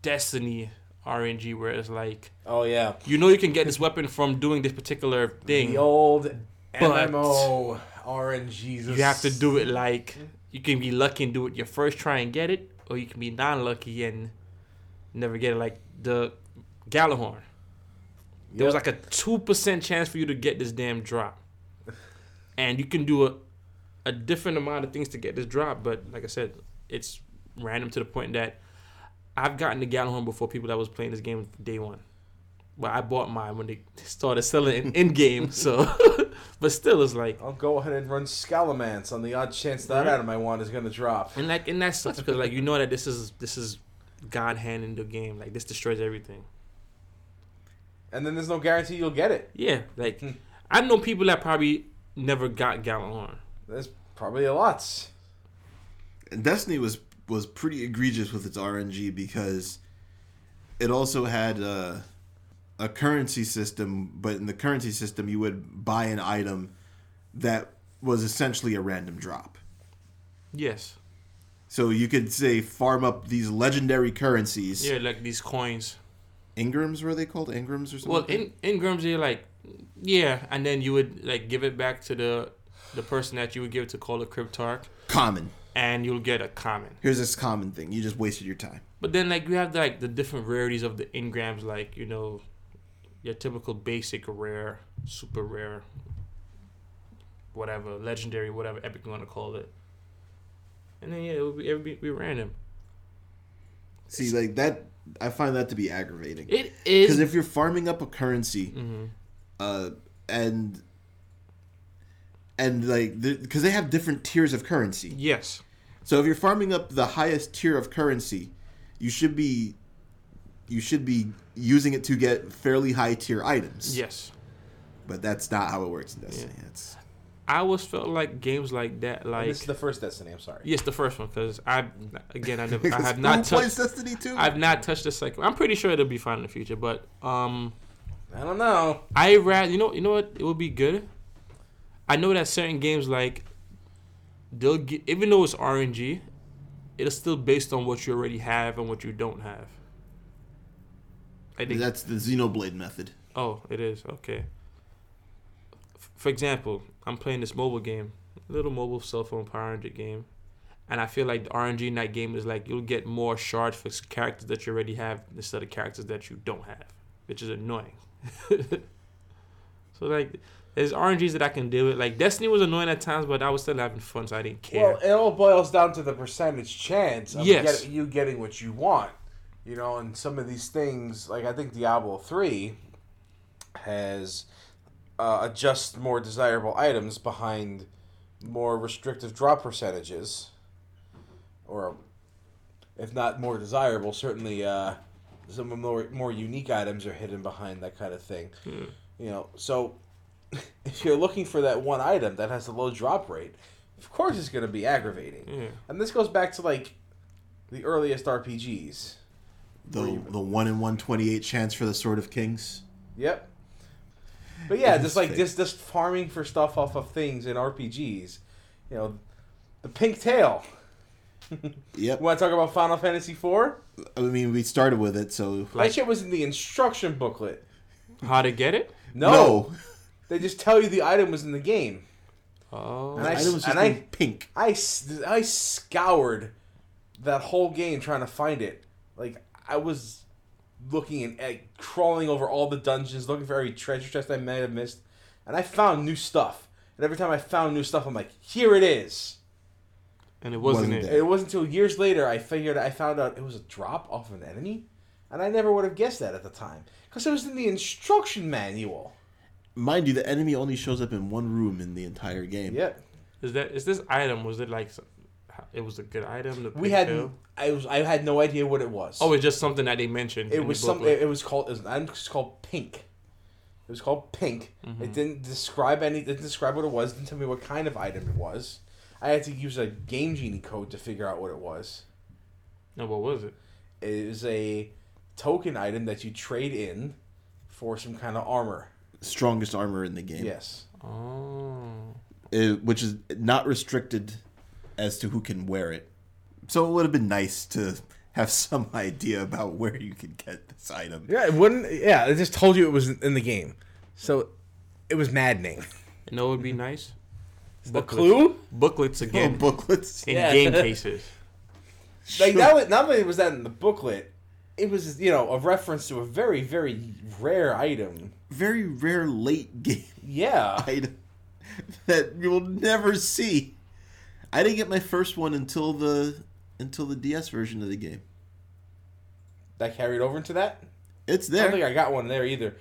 Destiny RNG where it's like Oh yeah, you know you can get this weapon from doing this particular thing. the old MMO RNGs. You have to do it like you can be lucky and do it your first try and get it, or you can be non-lucky and never get it. Like the Gjallarhorn, there was like a two percent chance for you to get this damn drop, and you can do a a different amount of things to get this drop. But like I said, it's random to the point that I've gotten the Gjallarhorn before people that was playing this game day one. But I bought mine when they started selling it in, in game, so but still it's like I'll go ahead and run Scalamance on the odd chance that Right. item I want is going to drop. And like, and that sucks because like you know that this is this is God hand in the game. Like this destroys everything. And then there's no guarantee you'll get it. Yeah, like Hmm. I know people that probably never got Gjallarhorn. There's probably a lot. And Destiny was was pretty egregious with its RNG because it also had uh, a currency system, but in the currency system you would buy an item that was essentially a random drop. Yes. So you could say farm up these legendary currencies. Yeah, like these coins. Engrams were they called? Engrams or something? Well, in Engrams, you're like, yeah, and then you would like give it back to the the person that you would give it to call a cryptarch, common. and you'll get a common. Here's this common thing. You just wasted your time. But then like you have like the different rarities of the Engrams, like you know, your typical basic rare, super rare, whatever, legendary, whatever epic you want to call it. And then yeah, it would be, it would be, be random. See, like that, I find that to be aggravating. It is Because if you're farming up a currency, Mhm. uh, and and like because they have different tiers of currency. Yes. So if you're farming up the highest tier of currency, you should be you should be using it to get fairly high tier items. Yes. But that's not how it works in Destiny. It's I always felt like games like that, And like this is the first Destiny. I'm sorry. yes, the first one, because I, again, I, never, I have who not plays touched Destiny 2? I've not touched the second. I'm pretty sure it'll be fine in the future, but um. I don't know. I rather you know you know what it would be good. I know that certain games like they'll get even though it's RNG, it's still based on what you already have and what you don't have. I think That's the Xenoblade method. oh it is okay. For example, I'm playing this mobile game, little mobile cell phone Power Ranger game, and I feel like the RNG in that game is like you'll get more shards for characters that you already have instead of characters that you don't have, which is annoying. so like, there's RNGs that I can deal with. Like Destiny was annoying at times, but I was still having fun, so I didn't care. Well, it all boils down to the percentage chance of Yes. get- you getting what you want. You know, and some of these things, like I think Diablo 3 has uh, adjust more desirable items behind more restrictive drop percentages. Or, if not more desirable, certainly uh, some more, more unique items are hidden behind that kind of thing. Hmm. You know, so if you're looking for that one item that has a low drop rate, of course it's going to be aggravating. yeah. And this goes back to like the earliest RPGs. The the one in one twenty eight chance for the Sword of Kings. Yep. But yeah, just like just just farming for stuff off of things in RPGs. You know, the pink tail. Yep. You want to talk about Final Fantasy IV? I mean, we started with it, so that shit was in the instruction booklet. How to get it? No, no. they just tell you the item was in the game. Oh, And I- The item was just and I- named pink. I, s- I scoured that whole game trying to find it. Like I was looking and uh, crawling over all the dungeons, looking for every treasure chest I might have missed, and I found new stuff. And every time I found new stuff, I'm like, here it is. and it wasn't, Wasn't it. It wasn't until years later I figured I found out it was a drop off an enemy, and I never would have guessed that at the time because it was in the instruction manual. Mind you, the enemy only shows up in one room in the entire game. Yeah, Is that is this item? Was it like some- it was a good item? The we had. tail? I was. I had no idea what it was. Oh, it's just something that they mentioned. it in was the some. It, it was called. It was, I think it's called pink. It was called pink. Mm-hmm. It didn't describe any. It didn't describe what it was. Didn't tell me what kind of item it was. I had to use a game genie code to figure out what it was. No, what was it? It was a token item that you trade in for some kind of armor. Strongest armor in the game. Yes. Oh, Uh, which is not restricted as to who can wear it. So it would have been nice to have some idea about where you could get this item. Yeah, it wouldn't. Yeah, it just told you it was in the game, so it was maddening. you know, it would be nice. The Booklets. clue, Booklets Oh, again booklets. in Yeah. game cases. like Sure. that. Was, not only was that in the booklet, it was you know a reference to a very very rare item. Very rare late game Yeah, item that you will never see. I didn't get my first one until the until the DS version of the game. that carried over into that. It's there. I don't think I got one there either.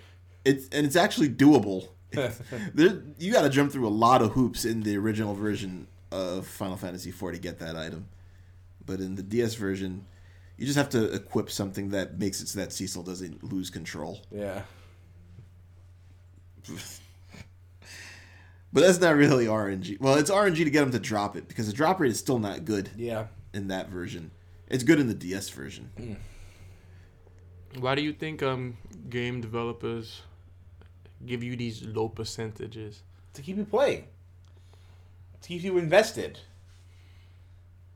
It's and it's actually doable. there, you got to jump through a lot of hoops in the original version of Final Fantasy IV to get that item, but in the DS version, you just have to equip something that makes it so that Cecil doesn't lose control. Yeah, But that's not really RNG. Well, it's RNG to get them to drop it because the drop rate is still not good yeah. in that version. It's good in the DS version. Why do you think um game developers give you these low percentages? To keep you playing, to keep you invested.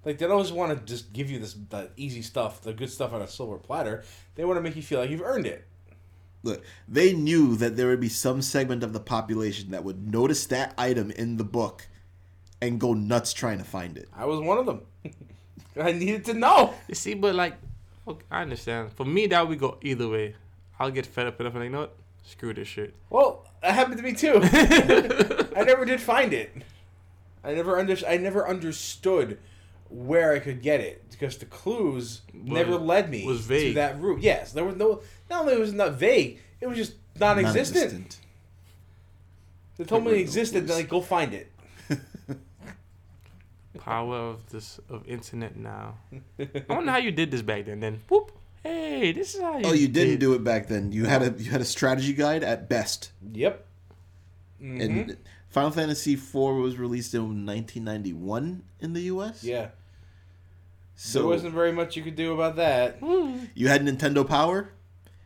Like they don't always want to just give you this the easy stuff, the good stuff on a silver platter. They want to make you feel like you've earned it. Look, they knew that there would be some segment of the population that would notice that item in the book and go nuts trying to find it. I was one of them. I needed to know. You see, but like, okay, I understand. For me, that would go either way. I'll get fed up enough and like, you know what? Screw this shit. Well, that happened to me too. I never did find it. I never under I never understood where I could get it because the clues never led me was to that route. Yes, there was no. Not only was it not vague, it was just non-existent. Non-existent. They told me it existed, then clues. like go find it. Power of this of internet now. I wonder how you did this back then. Then, whoop. Hey, this is how you. Oh, you didn't did. do it back then. You had a you had a strategy guide at best. Yep. Mhm. And Final Fantasy IV was released in 1991 in the US. yeah, So there wasn't very much you could do about that. you had Nintendo Power,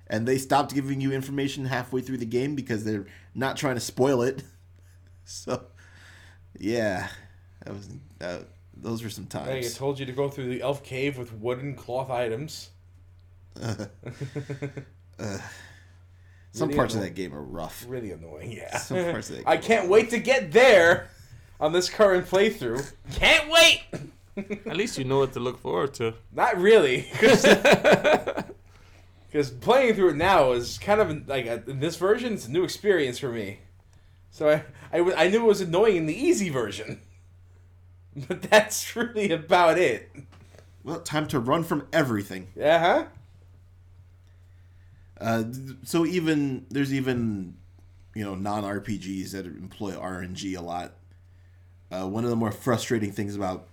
and they stopped giving you information halfway through the game because they're not trying to spoil it. So, yeah, that was uh, those were some times. think I told you to go through the elf cave with wooden cloth items. Some Really parts of that game are rough. Really annoying, yeah. Some parts of that I can't are wait to get there on this current playthrough. Can't wait. At least you know what to look forward to. Not really, because playing through it now is kind of like uh, in this version. It's a new experience for me. So I, I knew it was annoying in the easy version, but that's really about it. Well, time to run from everything. Yeah, huh? Uh, so even there's even you know non RPGs that employ RNG a lot. Uh, one of the more frustrating things about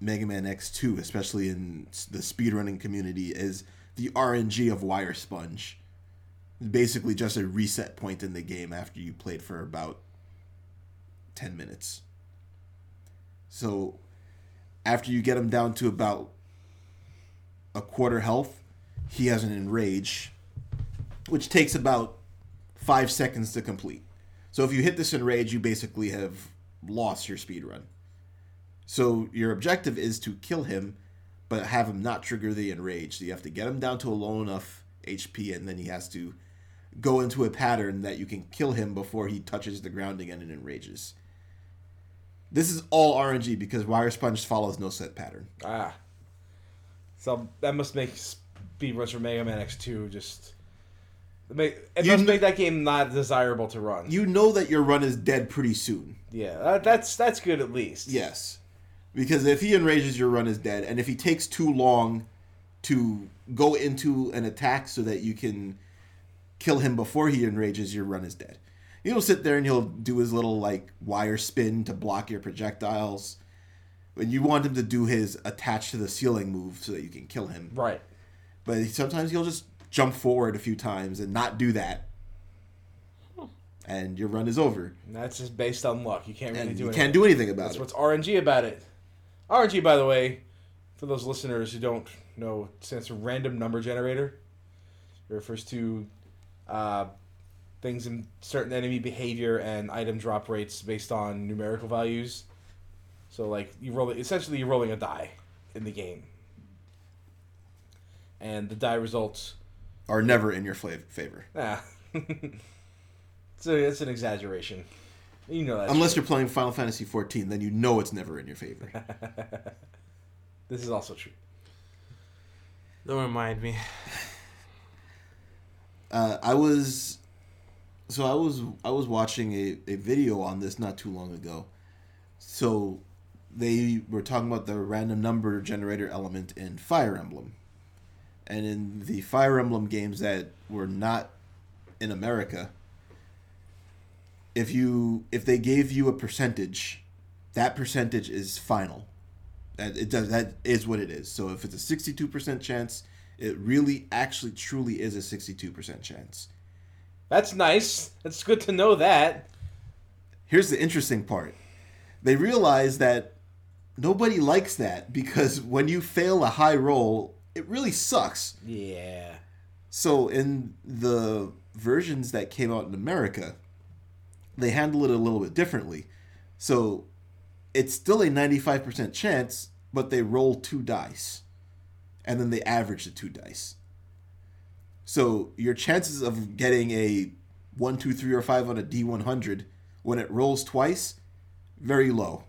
Mega Man X2, especially in the speedrunning community, is the RNG of Wire Sponge. Basically, just a reset point in the game after you played for about ten minutes. So, after you get him down to about a quarter health, he has an enrage, which takes about five seconds to complete. So if you hit this enrage, you basically have lost your speed run. So your objective is to kill him, but have him not trigger the enrage. So you have to get him down to a low enough HP, and then he has to go into a pattern that you can kill him before he touches the ground again and enrages. This is all RNG because Wire Sponge follows no set pattern. Ah. So that must make speedruns for Mega Man X2 just. Make, it You must make that game not desirable to run. You know that your run is dead pretty soon. yeah, that, that's that's good at least. Yes. Because if he enrages, your run is dead. And if he takes too long to go into an attack so that you can kill him before he enrages, your run is dead. He'll sit there and he'll do his little like wire spin to block your projectiles. When you want him to do his attach to the ceiling move so that you can kill him. Right. But sometimes he'll just jump forward a few times and not do that. And your run is over. And that's just based on luck. You can't really And do you anything. can't do anything about That's it. That's what's RNG about it. RNG, by the way, for those listeners who don't know, stands for random number generator. It refers to uh, things in certain enemy behavior and item drop rates based on numerical values. So, like, you roll essentially you're rolling a die in the game, and the die results. Are never in your favor. Ah, so it's an exaggeration. You know that. Unless you're playing Final Fantasy XIV, then you know it's never in your favor. this is also true. Don't remind me. uh, I was so I was I was watching a, a video on this not too long ago. So they were talking about the random number generator element in Fire Emblem. And in the Fire Emblem games that were not in America, if you if they gave you a percentage, that percentage is final. That it does that is what it is. So if it's a sixty-two percent chance, it really actually truly is a sixty-two percent chance. That's nice. That's good to know that. Here's the interesting part. They realize that nobody likes that because when you fail a high roll, it really sucks. Yeah. So in the versions that came out in America, they handle it a little bit differently. So it's still a 95% chance, but they roll two dice. And then they average the two dice. So your chances of getting a 1, 2, 3, or 5 on a D100 when it rolls twice, very low.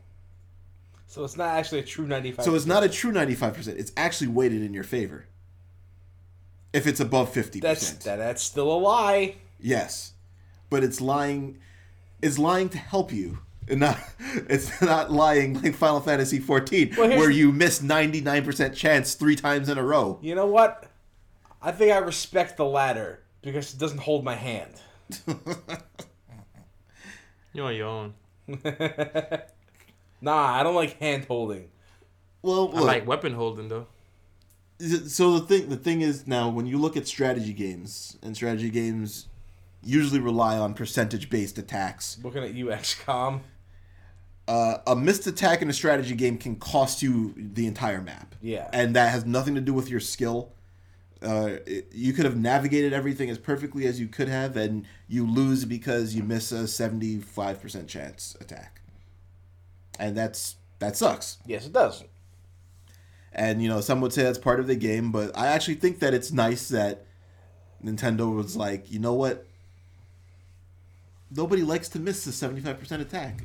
So it's not actually a true 95%. So it's not a true 95%. It's actually weighted in your favor. If it's above 50%. That's that, that's still a lie. Yes, but it's lying. It's lying to help you, and not. It's not lying like Final Fantasy XIV, Well, here's- where you miss ninety nine percent chance three times in a row. You know what? I think I respect the latter because it doesn't hold my hand. You're on your own. Nah, I don't like hand holding. Well, I like weapon holding though. so the thing the thing is now when you look at strategy games and strategy games usually rely on percentage based attacks. Looking at you, XCOM. Uh, a missed attack in a strategy game can cost you the entire map. Yeah. and that has nothing to do with your skill. Uh, it- you could have navigated everything as perfectly as you could have, and you lose because you miss a seventy-five percent chance attack, and that's that sucks. Yes, it does. And you know, some would say that's part of the game, but I actually think that it's nice that Nintendo was like, you know what? Nobody likes to miss the seventy-five percent attack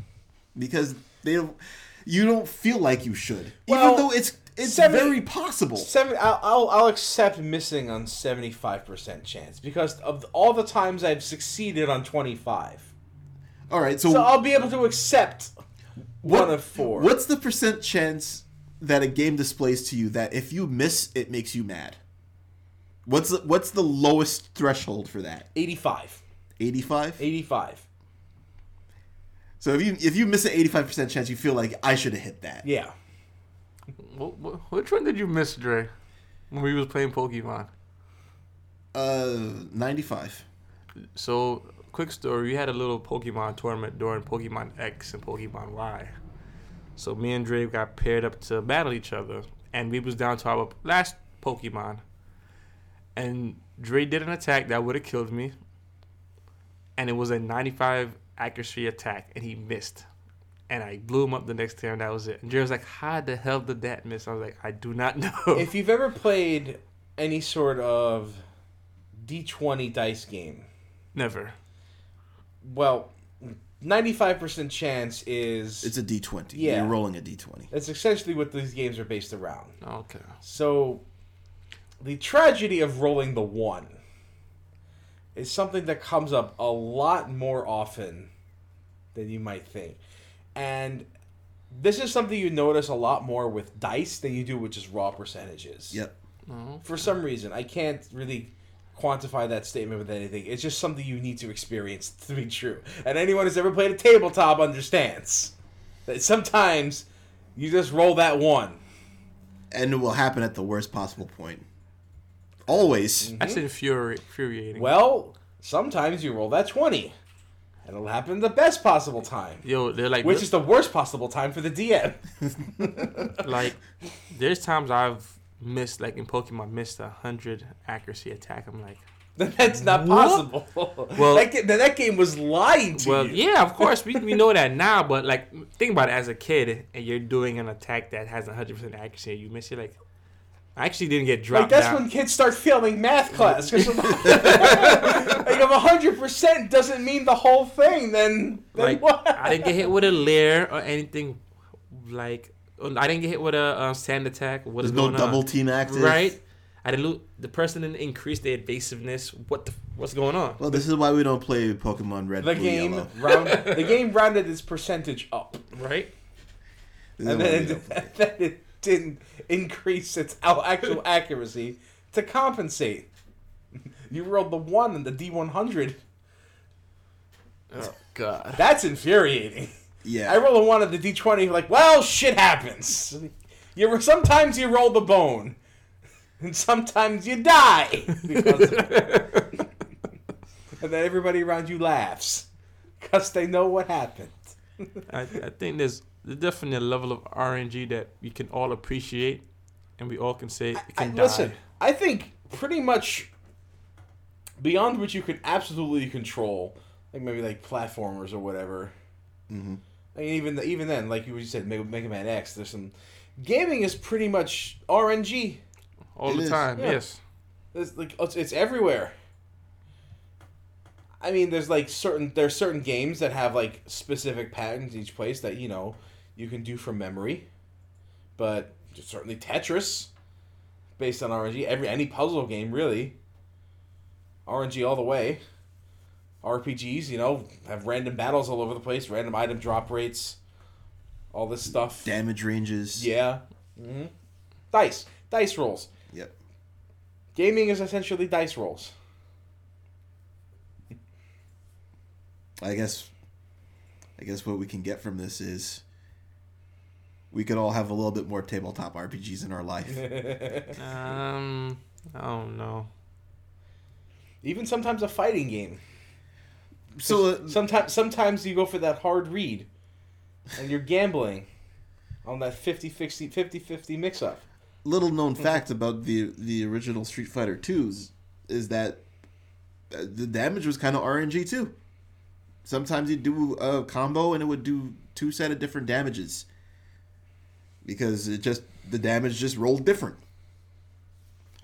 because they don't. You don't feel like you should, Well, even though it's it's seventy- very possible. Seven. I'll, I'll I'll accept missing on seventy five percent chance because of all the times I've succeeded on twenty five. All right, so, So I'll be able to accept one of four. What's the percent chance that a game displays to you that if you miss, it makes you mad? What's the, what's the lowest threshold for that? 85. Eighty-five. 85. So if you if you miss an eighty-five percent chance, you feel like I should have hit that. Yeah. What, what, which one did you miss, Dre? When we was playing Pokemon. Uh, ninety-five. So, quick story: we had a little Pokemon tournament during Pokemon X and Pokemon Y. So me and Dre got paired up to battle each other, and we was down to our last Pokemon. And Dre did an attack that would have killed me, and it was a 95 accuracy attack, and he missed. And I blew him up the next turn. That was it. And Dre was like, "How the hell did that miss?" I was like, "I do not know." If you've ever played any sort of D20 dice game, Never. well, 95% chance is. It's a D twenty. Yeah. You're rolling a D twenty. That's essentially what these games are based around. Okay. So, the tragedy of rolling the one is something that comes up a lot more often than you might think. And this is something you notice a lot more with dice than you do with just raw percentages. Yep. Oh. For some reason, I can't really quantify that statement with anything. It's just something you need to experience to be true. And anyone who's ever played a tabletop understands that sometimes you just roll that one. and it will happen at the worst possible point. Always. Mm-hmm. That's infuri- infuriating. Well, sometimes you roll that 20. And it'll happen the best possible time. Yo, they're like, Which is the worst possible time for the DM. like, there's times I've missed, like in Pokemon, missed a hundred accuracy attack. I'm like, That's not possible. Well- that, ga- that game was lying to well, you. yeah, of course we, we know that now, but like, think about it as a kid, and you're doing an attack that has a hundred percent accuracy, and you miss it. Like, I actually didn't get dropped Like that's down. when kids start failing math class. 'cause of- like if hundred percent doesn't mean the whole thing, then, then like what? I didn't get hit with a leer or anything. Like I didn't get hit with a uh, sand attack. What is There's no going double on? team active. Right? I didn't. Lo- the person didn't increase their evasiveness. What the? What's going on? Well, this is why we don't play Pokemon Red, the Blue, game Yellow. round, the game rounded its percentage up, Right? This and then, don't then it didn't increase its actual accuracy to compensate. You rolled the one in the D one hundred. Oh God. That's infuriating. Yeah. I roll a one at the D twenty. Like, well, shit happens. You sometimes you roll the bone, and sometimes you die because and then everybody around you laughs because they know what happened. I, I think there's, there's definitely a level of RNG that we can all appreciate, and we all can say it I, can die. listen, I think pretty much beyond what you can absolutely control, like maybe like platformers or whatever. hmm I mean, even even then, like you said, Mega, Mega Man X. There's some gaming is pretty much RNG. all It the is. time. Yeah. Yes. It's like it's, it's everywhere. I mean, there's like certain there's certain games that have like specific patterns each place that you know you can do from memory, but certainly Tetris, based on RNG. Every any puzzle game really. RNG all the way. RPGs, you know, have random battles all over the place, random item drop rates, all this stuff. Damage ranges. Yeah. hmm Dice, dice rolls. Yep. Gaming is essentially dice rolls. I guess. I guess what we can get from this is. We could all have a little bit more tabletop RPGs in our life. Um. I don't know. Even sometimes a fighting game. So uh, Sometimes sometimes you go for that hard read and you're gambling on that 50-50 50-50 mix up. little known fact about the the original Street Fighter 2s is that uh, the damage was kind of RNG too. Sometimes you'd do a combo and it would do two set of different damages because it just the damage just rolled different.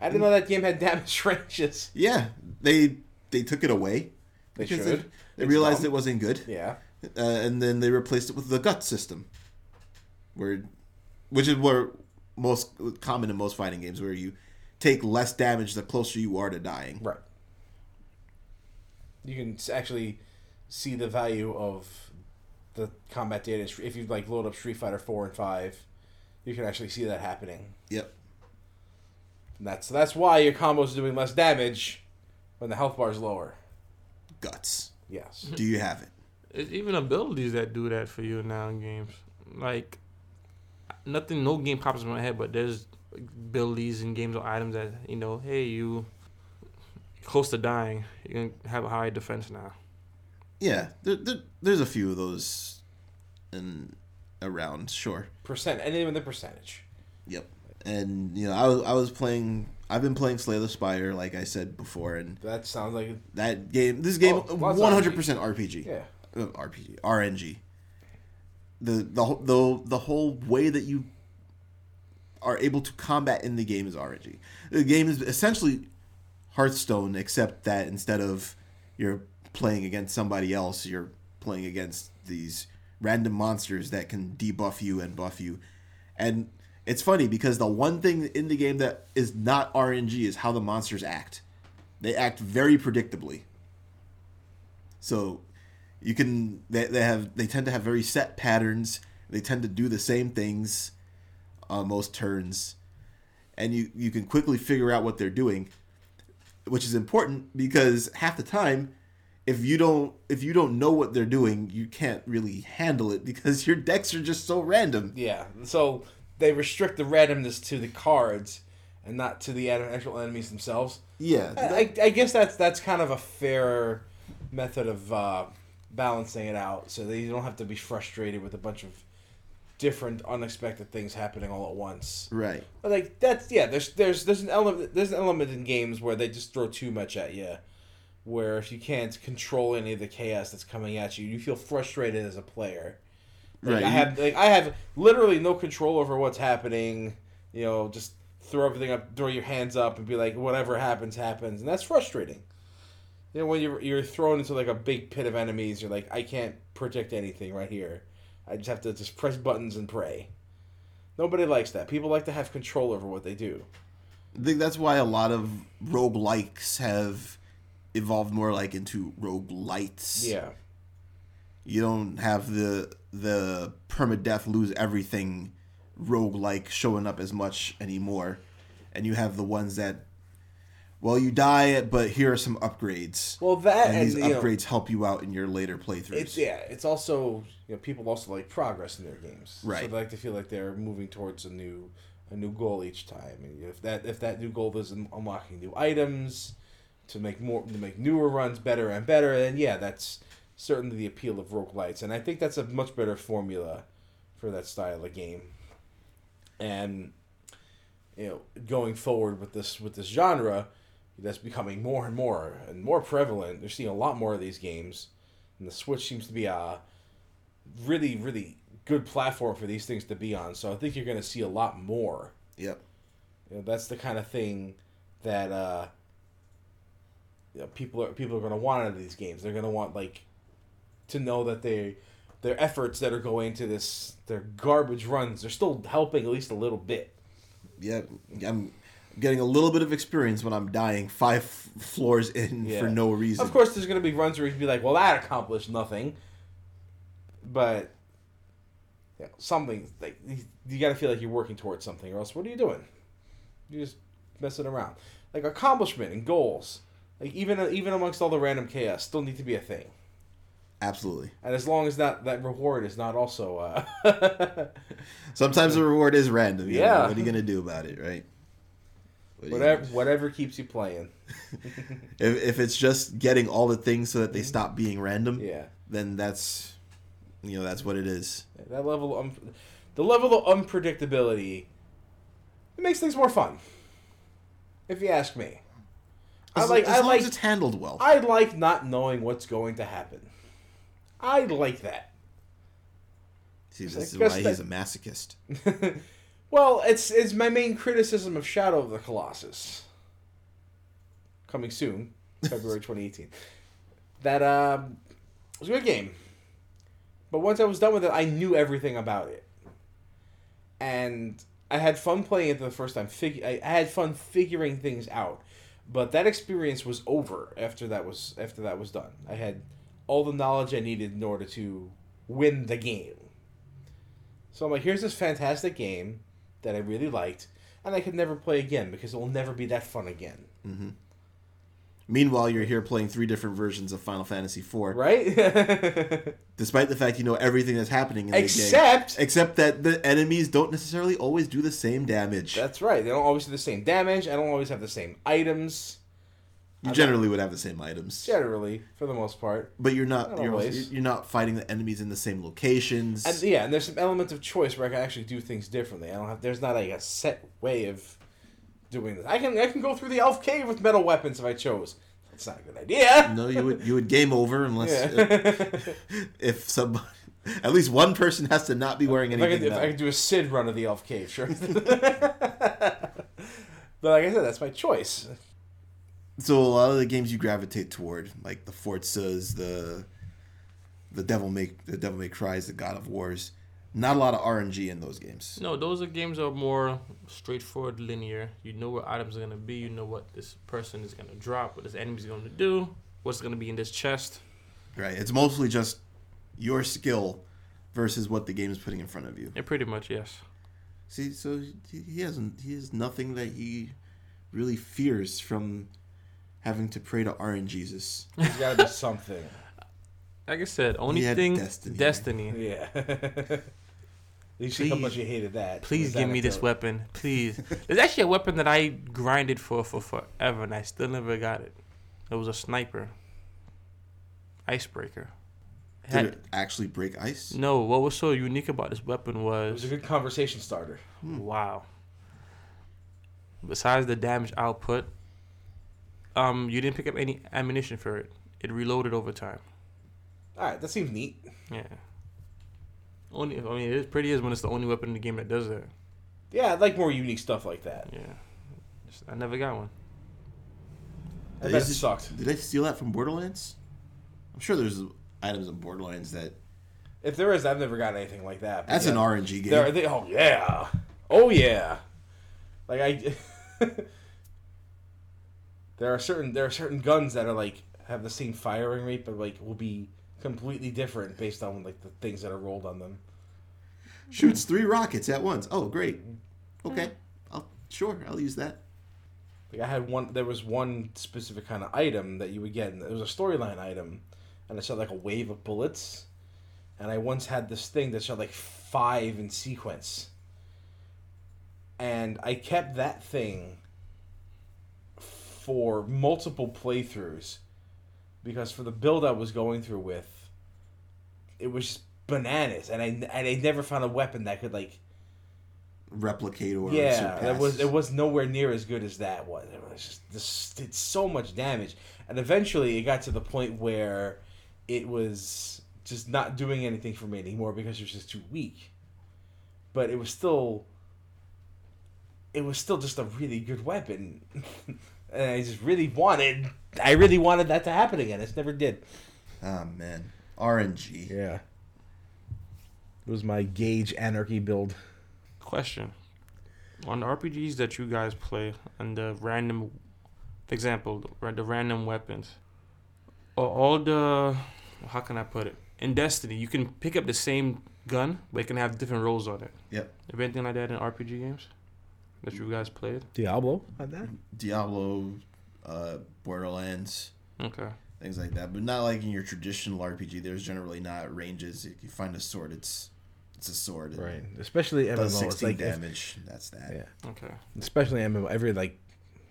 I didn't know that game had damage ranges. Yeah, they they took it away. They should. They, they realized dumb. it wasn't good, Yeah. uh, and then they replaced it with the gut system, where, which is where most common in most fighting games, where you take less damage the closer you are to dying. Right. You can actually see the value of the combat data if you like load up Street Fighter 4 and 5. You can actually see that happening. Yep. And that's that's why your combo's doing less damage when the health bar is lower. Guts. Yes. Mhm. Do you have it? It's even abilities that do that for you now in games. Like nothing, no game pops in my head, but there's abilities in games or items that you know, hey, you close to dying, you can have a high defense now. Yeah, there, there, there's a few of those, in around. Sure. Percent and even the percentage. Yep. And you know, I was I was playing. I've been playing Slay the Spire, like I said before, and That sounds like that game, this game, Oh, one hundred percent RPG. yeah. uh, RPG, RNG. The the the the whole way that you are able to combat in the game is RNG. The game is essentially Hearthstone, except that instead of you're playing against somebody else, you're playing against these random monsters that can debuff you and buff you. And it's funny because the one thing in the game that is not RNG is how the monsters act. They act very predictably. So you can they, they have they tend to have very set patterns they tend to do the same things on most turns and you you can quickly figure out what they're doing which is important because half the time if you don't if you don't know what they're doing, you can't really handle it because your decks are just so random. Yeah. So they restrict the randomness to the cards and not to the actual enemies themselves. Yeah. I, I guess that's that's kind of a fair method of uh, balancing it out, so that you don't have to be frustrated with a bunch of different unexpected things happening all at once. right. But like that's yeah, there's there's there's an element there's an element in games where they just throw too much at you, where if you can't control any of the chaos that's coming at you, you feel frustrated as a player. Like, Right. I have like I have literally no control over what's happening. You know, just throw everything up, throw your hands up, and be like, whatever happens, happens, and that's frustrating. You know, when you're you're thrown into like a big pit of enemies, you're like, I can't predict anything right here. I just have to just press buttons and pray. Nobody likes that. People like to have control over what they do. I think that's why a lot of roguelikes have evolved more like into roguelites. Yeah. You don't have the the permadeath lose everything rogue like showing up as much anymore. And you have the ones that well you die but here are some upgrades. Well, that and and, these you know, upgrades help you out in your later playthroughs. it's yeah. It's also you know people also like progress in their games. So Right. they like to feel like they're moving towards a new a new goal each time. And if that if that new goal is unlocking new items to make more to make newer runs better and better, And yeah, that's certainly the appeal of roguelites. And I think that's a much better formula for that style of game. And you know, going forward with this with this genre, that's becoming more and more and more prevalent. They're seeing a lot more of these games, and the Switch seems to be a really, really good platform for these things to be on. So I think you're going to see a lot more. Yep. You know, that's the kind of thing that uh, you know, people are people are going to want out of these games. They're going to want like to know that they their efforts that are going to this their garbage runs they're still helping at least a little bit. Yeah, I'm getting a little bit of experience when I'm dying five floors in Yeah. for no reason. Of course, there's going to be runs where you'd be like, "Well, that accomplished nothing," but know, something like you got to feel like you're working towards something, or else what are you doing? You're just messing around. Like accomplishment and goals, like even even amongst all the random chaos, still need to be a thing. Absolutely. And as long as that that reward is not also, uh, Sometimes the reward is random. you know, Yeah. What are you gonna do about it, right? What whatever whatever keeps you playing. If, if it's just getting all the things so that they stop being random, Mm-hmm. Yeah. then that's you know that's what it is. That level of un- the level of unpredictability it makes things more fun. If you ask me. I like as I long like as it's handled well. I like not knowing what's going to happen. I like that. See, this is why guess he's a masochist. well, it's it's my main criticism of Shadow of the Colossus. Coming soon, February 2018. That um was a good game. But once I was done with it, I knew everything about it. And I had fun playing it the first time. Fig- I I had fun figuring things out. But that experience was over after that was after that was done. I had all the knowledge I needed in order to win the game. So I'm like, here's this fantastic game that I really liked, and I could never play again because it will never be that fun again. Mm-hmm. Meanwhile, you're here playing three different versions of Final Fantasy IV, Right? despite the fact you know everything that's happening in the game. Except Except that the enemies don't necessarily always do the same damage. that's right. They don't always do the same damage. I don't always have the same items. you generally would have the same items, Generally, for the most part. but you're not Not you're, also, always. you're not fighting the enemies in the same locations. And yeah, and there's some elements of choice where I can actually do things differently. I don't have. There's not like a set way of doing this. I can I can go through the elf cave with metal weapons if I chose. That's not a good idea. no, you would you would game over unless Yeah. Uh, if some at least one person has to not be wearing If I, anything. could, if I could do a Sid run of the Elf Cave, sure. but like I said, that's my choice. So a lot of the games you gravitate toward, like the Forzas, the the Devil May the Devil May Cries, the God of Wars, not a lot of RNG in those games. No, those are games that are more straightforward, linear. You know where items are gonna be. You know what this person is gonna drop. What this enemy's gonna do. What's gonna be in this chest. Right? It's mostly just your skill versus what the game is putting in front of you. Yeah, pretty much yes. See, so he he hasn't he has nothing that he really fears from having to pray to RNGesus. There's got to be something. Like I said, only He had thing Destiny. Destiny. Yeah. you see how Please. much you hated that. Please give that me this weapon, please. There's actually a weapon that I grinded for for forever, and I still never got it. It was a sniper, icebreaker. It Did had- it actually break ice? no, what was so unique about this weapon was It was was a good conversation starter. wow. Besides the damage output, um, you didn't pick up any ammunition for it. It reloaded over time. All right, that seems neat. Yeah. Only, I mean, it is pretty is when it's the only weapon in the game that does that. Yeah, I like more unique stuff like that. Yeah. Just- I never got one. I bet it it- sucked. Did I steal that from Borderlands? I'm sure there's items in Borderlands that. If there is, I've never got anything like that. That's yeah. an RNG game. There, they, oh yeah, oh yeah. Like I, there are certain there are certain guns that are like have the same firing rate, but like will be completely different based on like the things that are rolled on them. Shoots three rockets at once. Oh, great. Mm-hmm. Okay. I'll, sure, I'll use that. Like I had one, there was one specific kind of item that you would get. And it was a storyline item, and it shot like a wave of bullets. And I once had this thing that shot like five in sequence. And I kept that thing for multiple playthroughs because for the build I was going through with, it was just bananas, and I and I never found a weapon that could like Replicate or yeah, surpass. it was it was nowhere near as good as that was. It was just this did so much damage, and eventually it got to the point where it was just not doing anything for me anymore because it was just too weak. But it was still, it was still just a really good weapon, and I just really wanted, I really wanted that to happen again. It never did. Oh man, RNG. Yeah, it was my Gaige anarchy build. Question: On the RPGs that you guys play and the random, for example, the the random weapons, all the how can I put it? In Destiny, you can pick up the same gun, but it can have different rolls on it. Yep. Have anything like that in RPG games that you guys played? Diablo had that. Diablo, uh, Borderlands, Okay. Things like that. But not like in your traditional RPG. There's generally not ranges. If you find a sword, it's it's a sword. Right, especially it MMO. Does It's 16 like if- damage. That's that. yeah. Okay. especially MMO. Every like,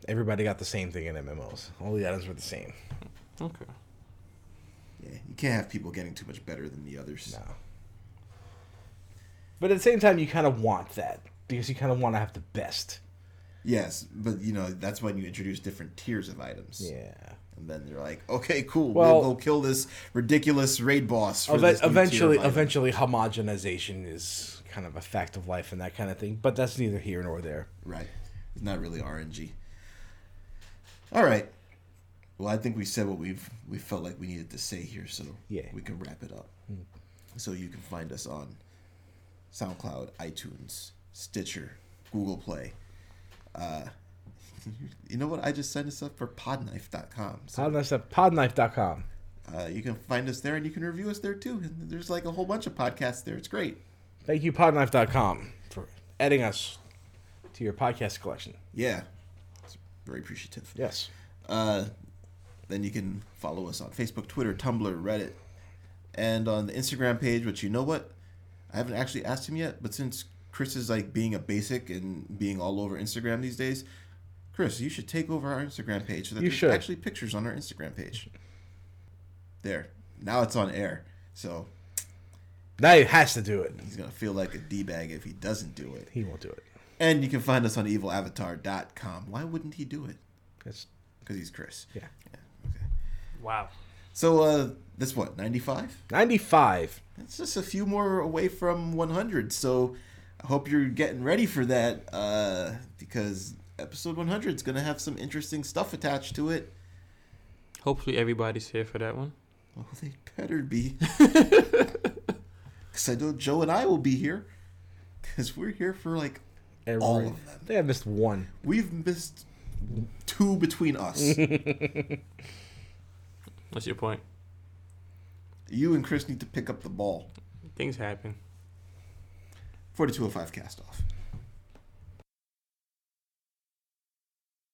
everybody got the same thing in MMOs. All the items were the same. Okay. Yeah, you can't have people getting too much better than the others. No. But at the same time, you kind of want that because you kind of want to have the best. Yes, but you know that's when you introduce different tiers of items. Yeah. And then you're like, okay, cool. Well- we'll go kill this ridiculous raid boss. For Eve- this new tier of eventually, eventually, homogenization is kind of a fact of life and that kind of thing. But that's neither here nor there. Right. It's not really RNG. All right. Well, I think we said what we've we felt like we needed to say here, so Yeah. we can wrap it up. So you can find us on SoundCloud, iTunes, Stitcher, Google Play. Uh, you know what? I just signed us up for Podknife.com. So Podknife at podknife.com. uh, you can find us there, and you can review us there too. There's like a whole bunch of podcasts there. It's great. Thank you, podknife.com, for adding us to your podcast collection. Yeah, it's very appreciative. Yes. Uh, then you can follow us on Facebook, Twitter, Tumblr, Reddit, and on the Instagram page. Which you know what, I haven't actually asked him yet. But since Chris is like being a basic and being all over Instagram these days, Chris, you should take over our Instagram page so that You there's should. actually pictures on our Instagram page. There, now it's on air, so Now he has to do it. he's gonna feel like a d bag if he doesn't do it. He won't do it. And you can find us on evilavatar.com. Why wouldn't he do it? It's, Because he's Chris. yeah. Okay. Wow. So uh, that's what ninety five. 95. It's just a few more away from 100. So I hope you're getting ready for that uh, because episode 100 is going to have some interesting stuff attached to it. Hopefully everybody's here for that one. Oh, they better be. Because I know Joe and I will be here. Because we're here for like, Every, All of them. I think I missed one. we've missed two between us. What's your point? you and Chris need to pick up the ball. Things happen. 4205 cast off.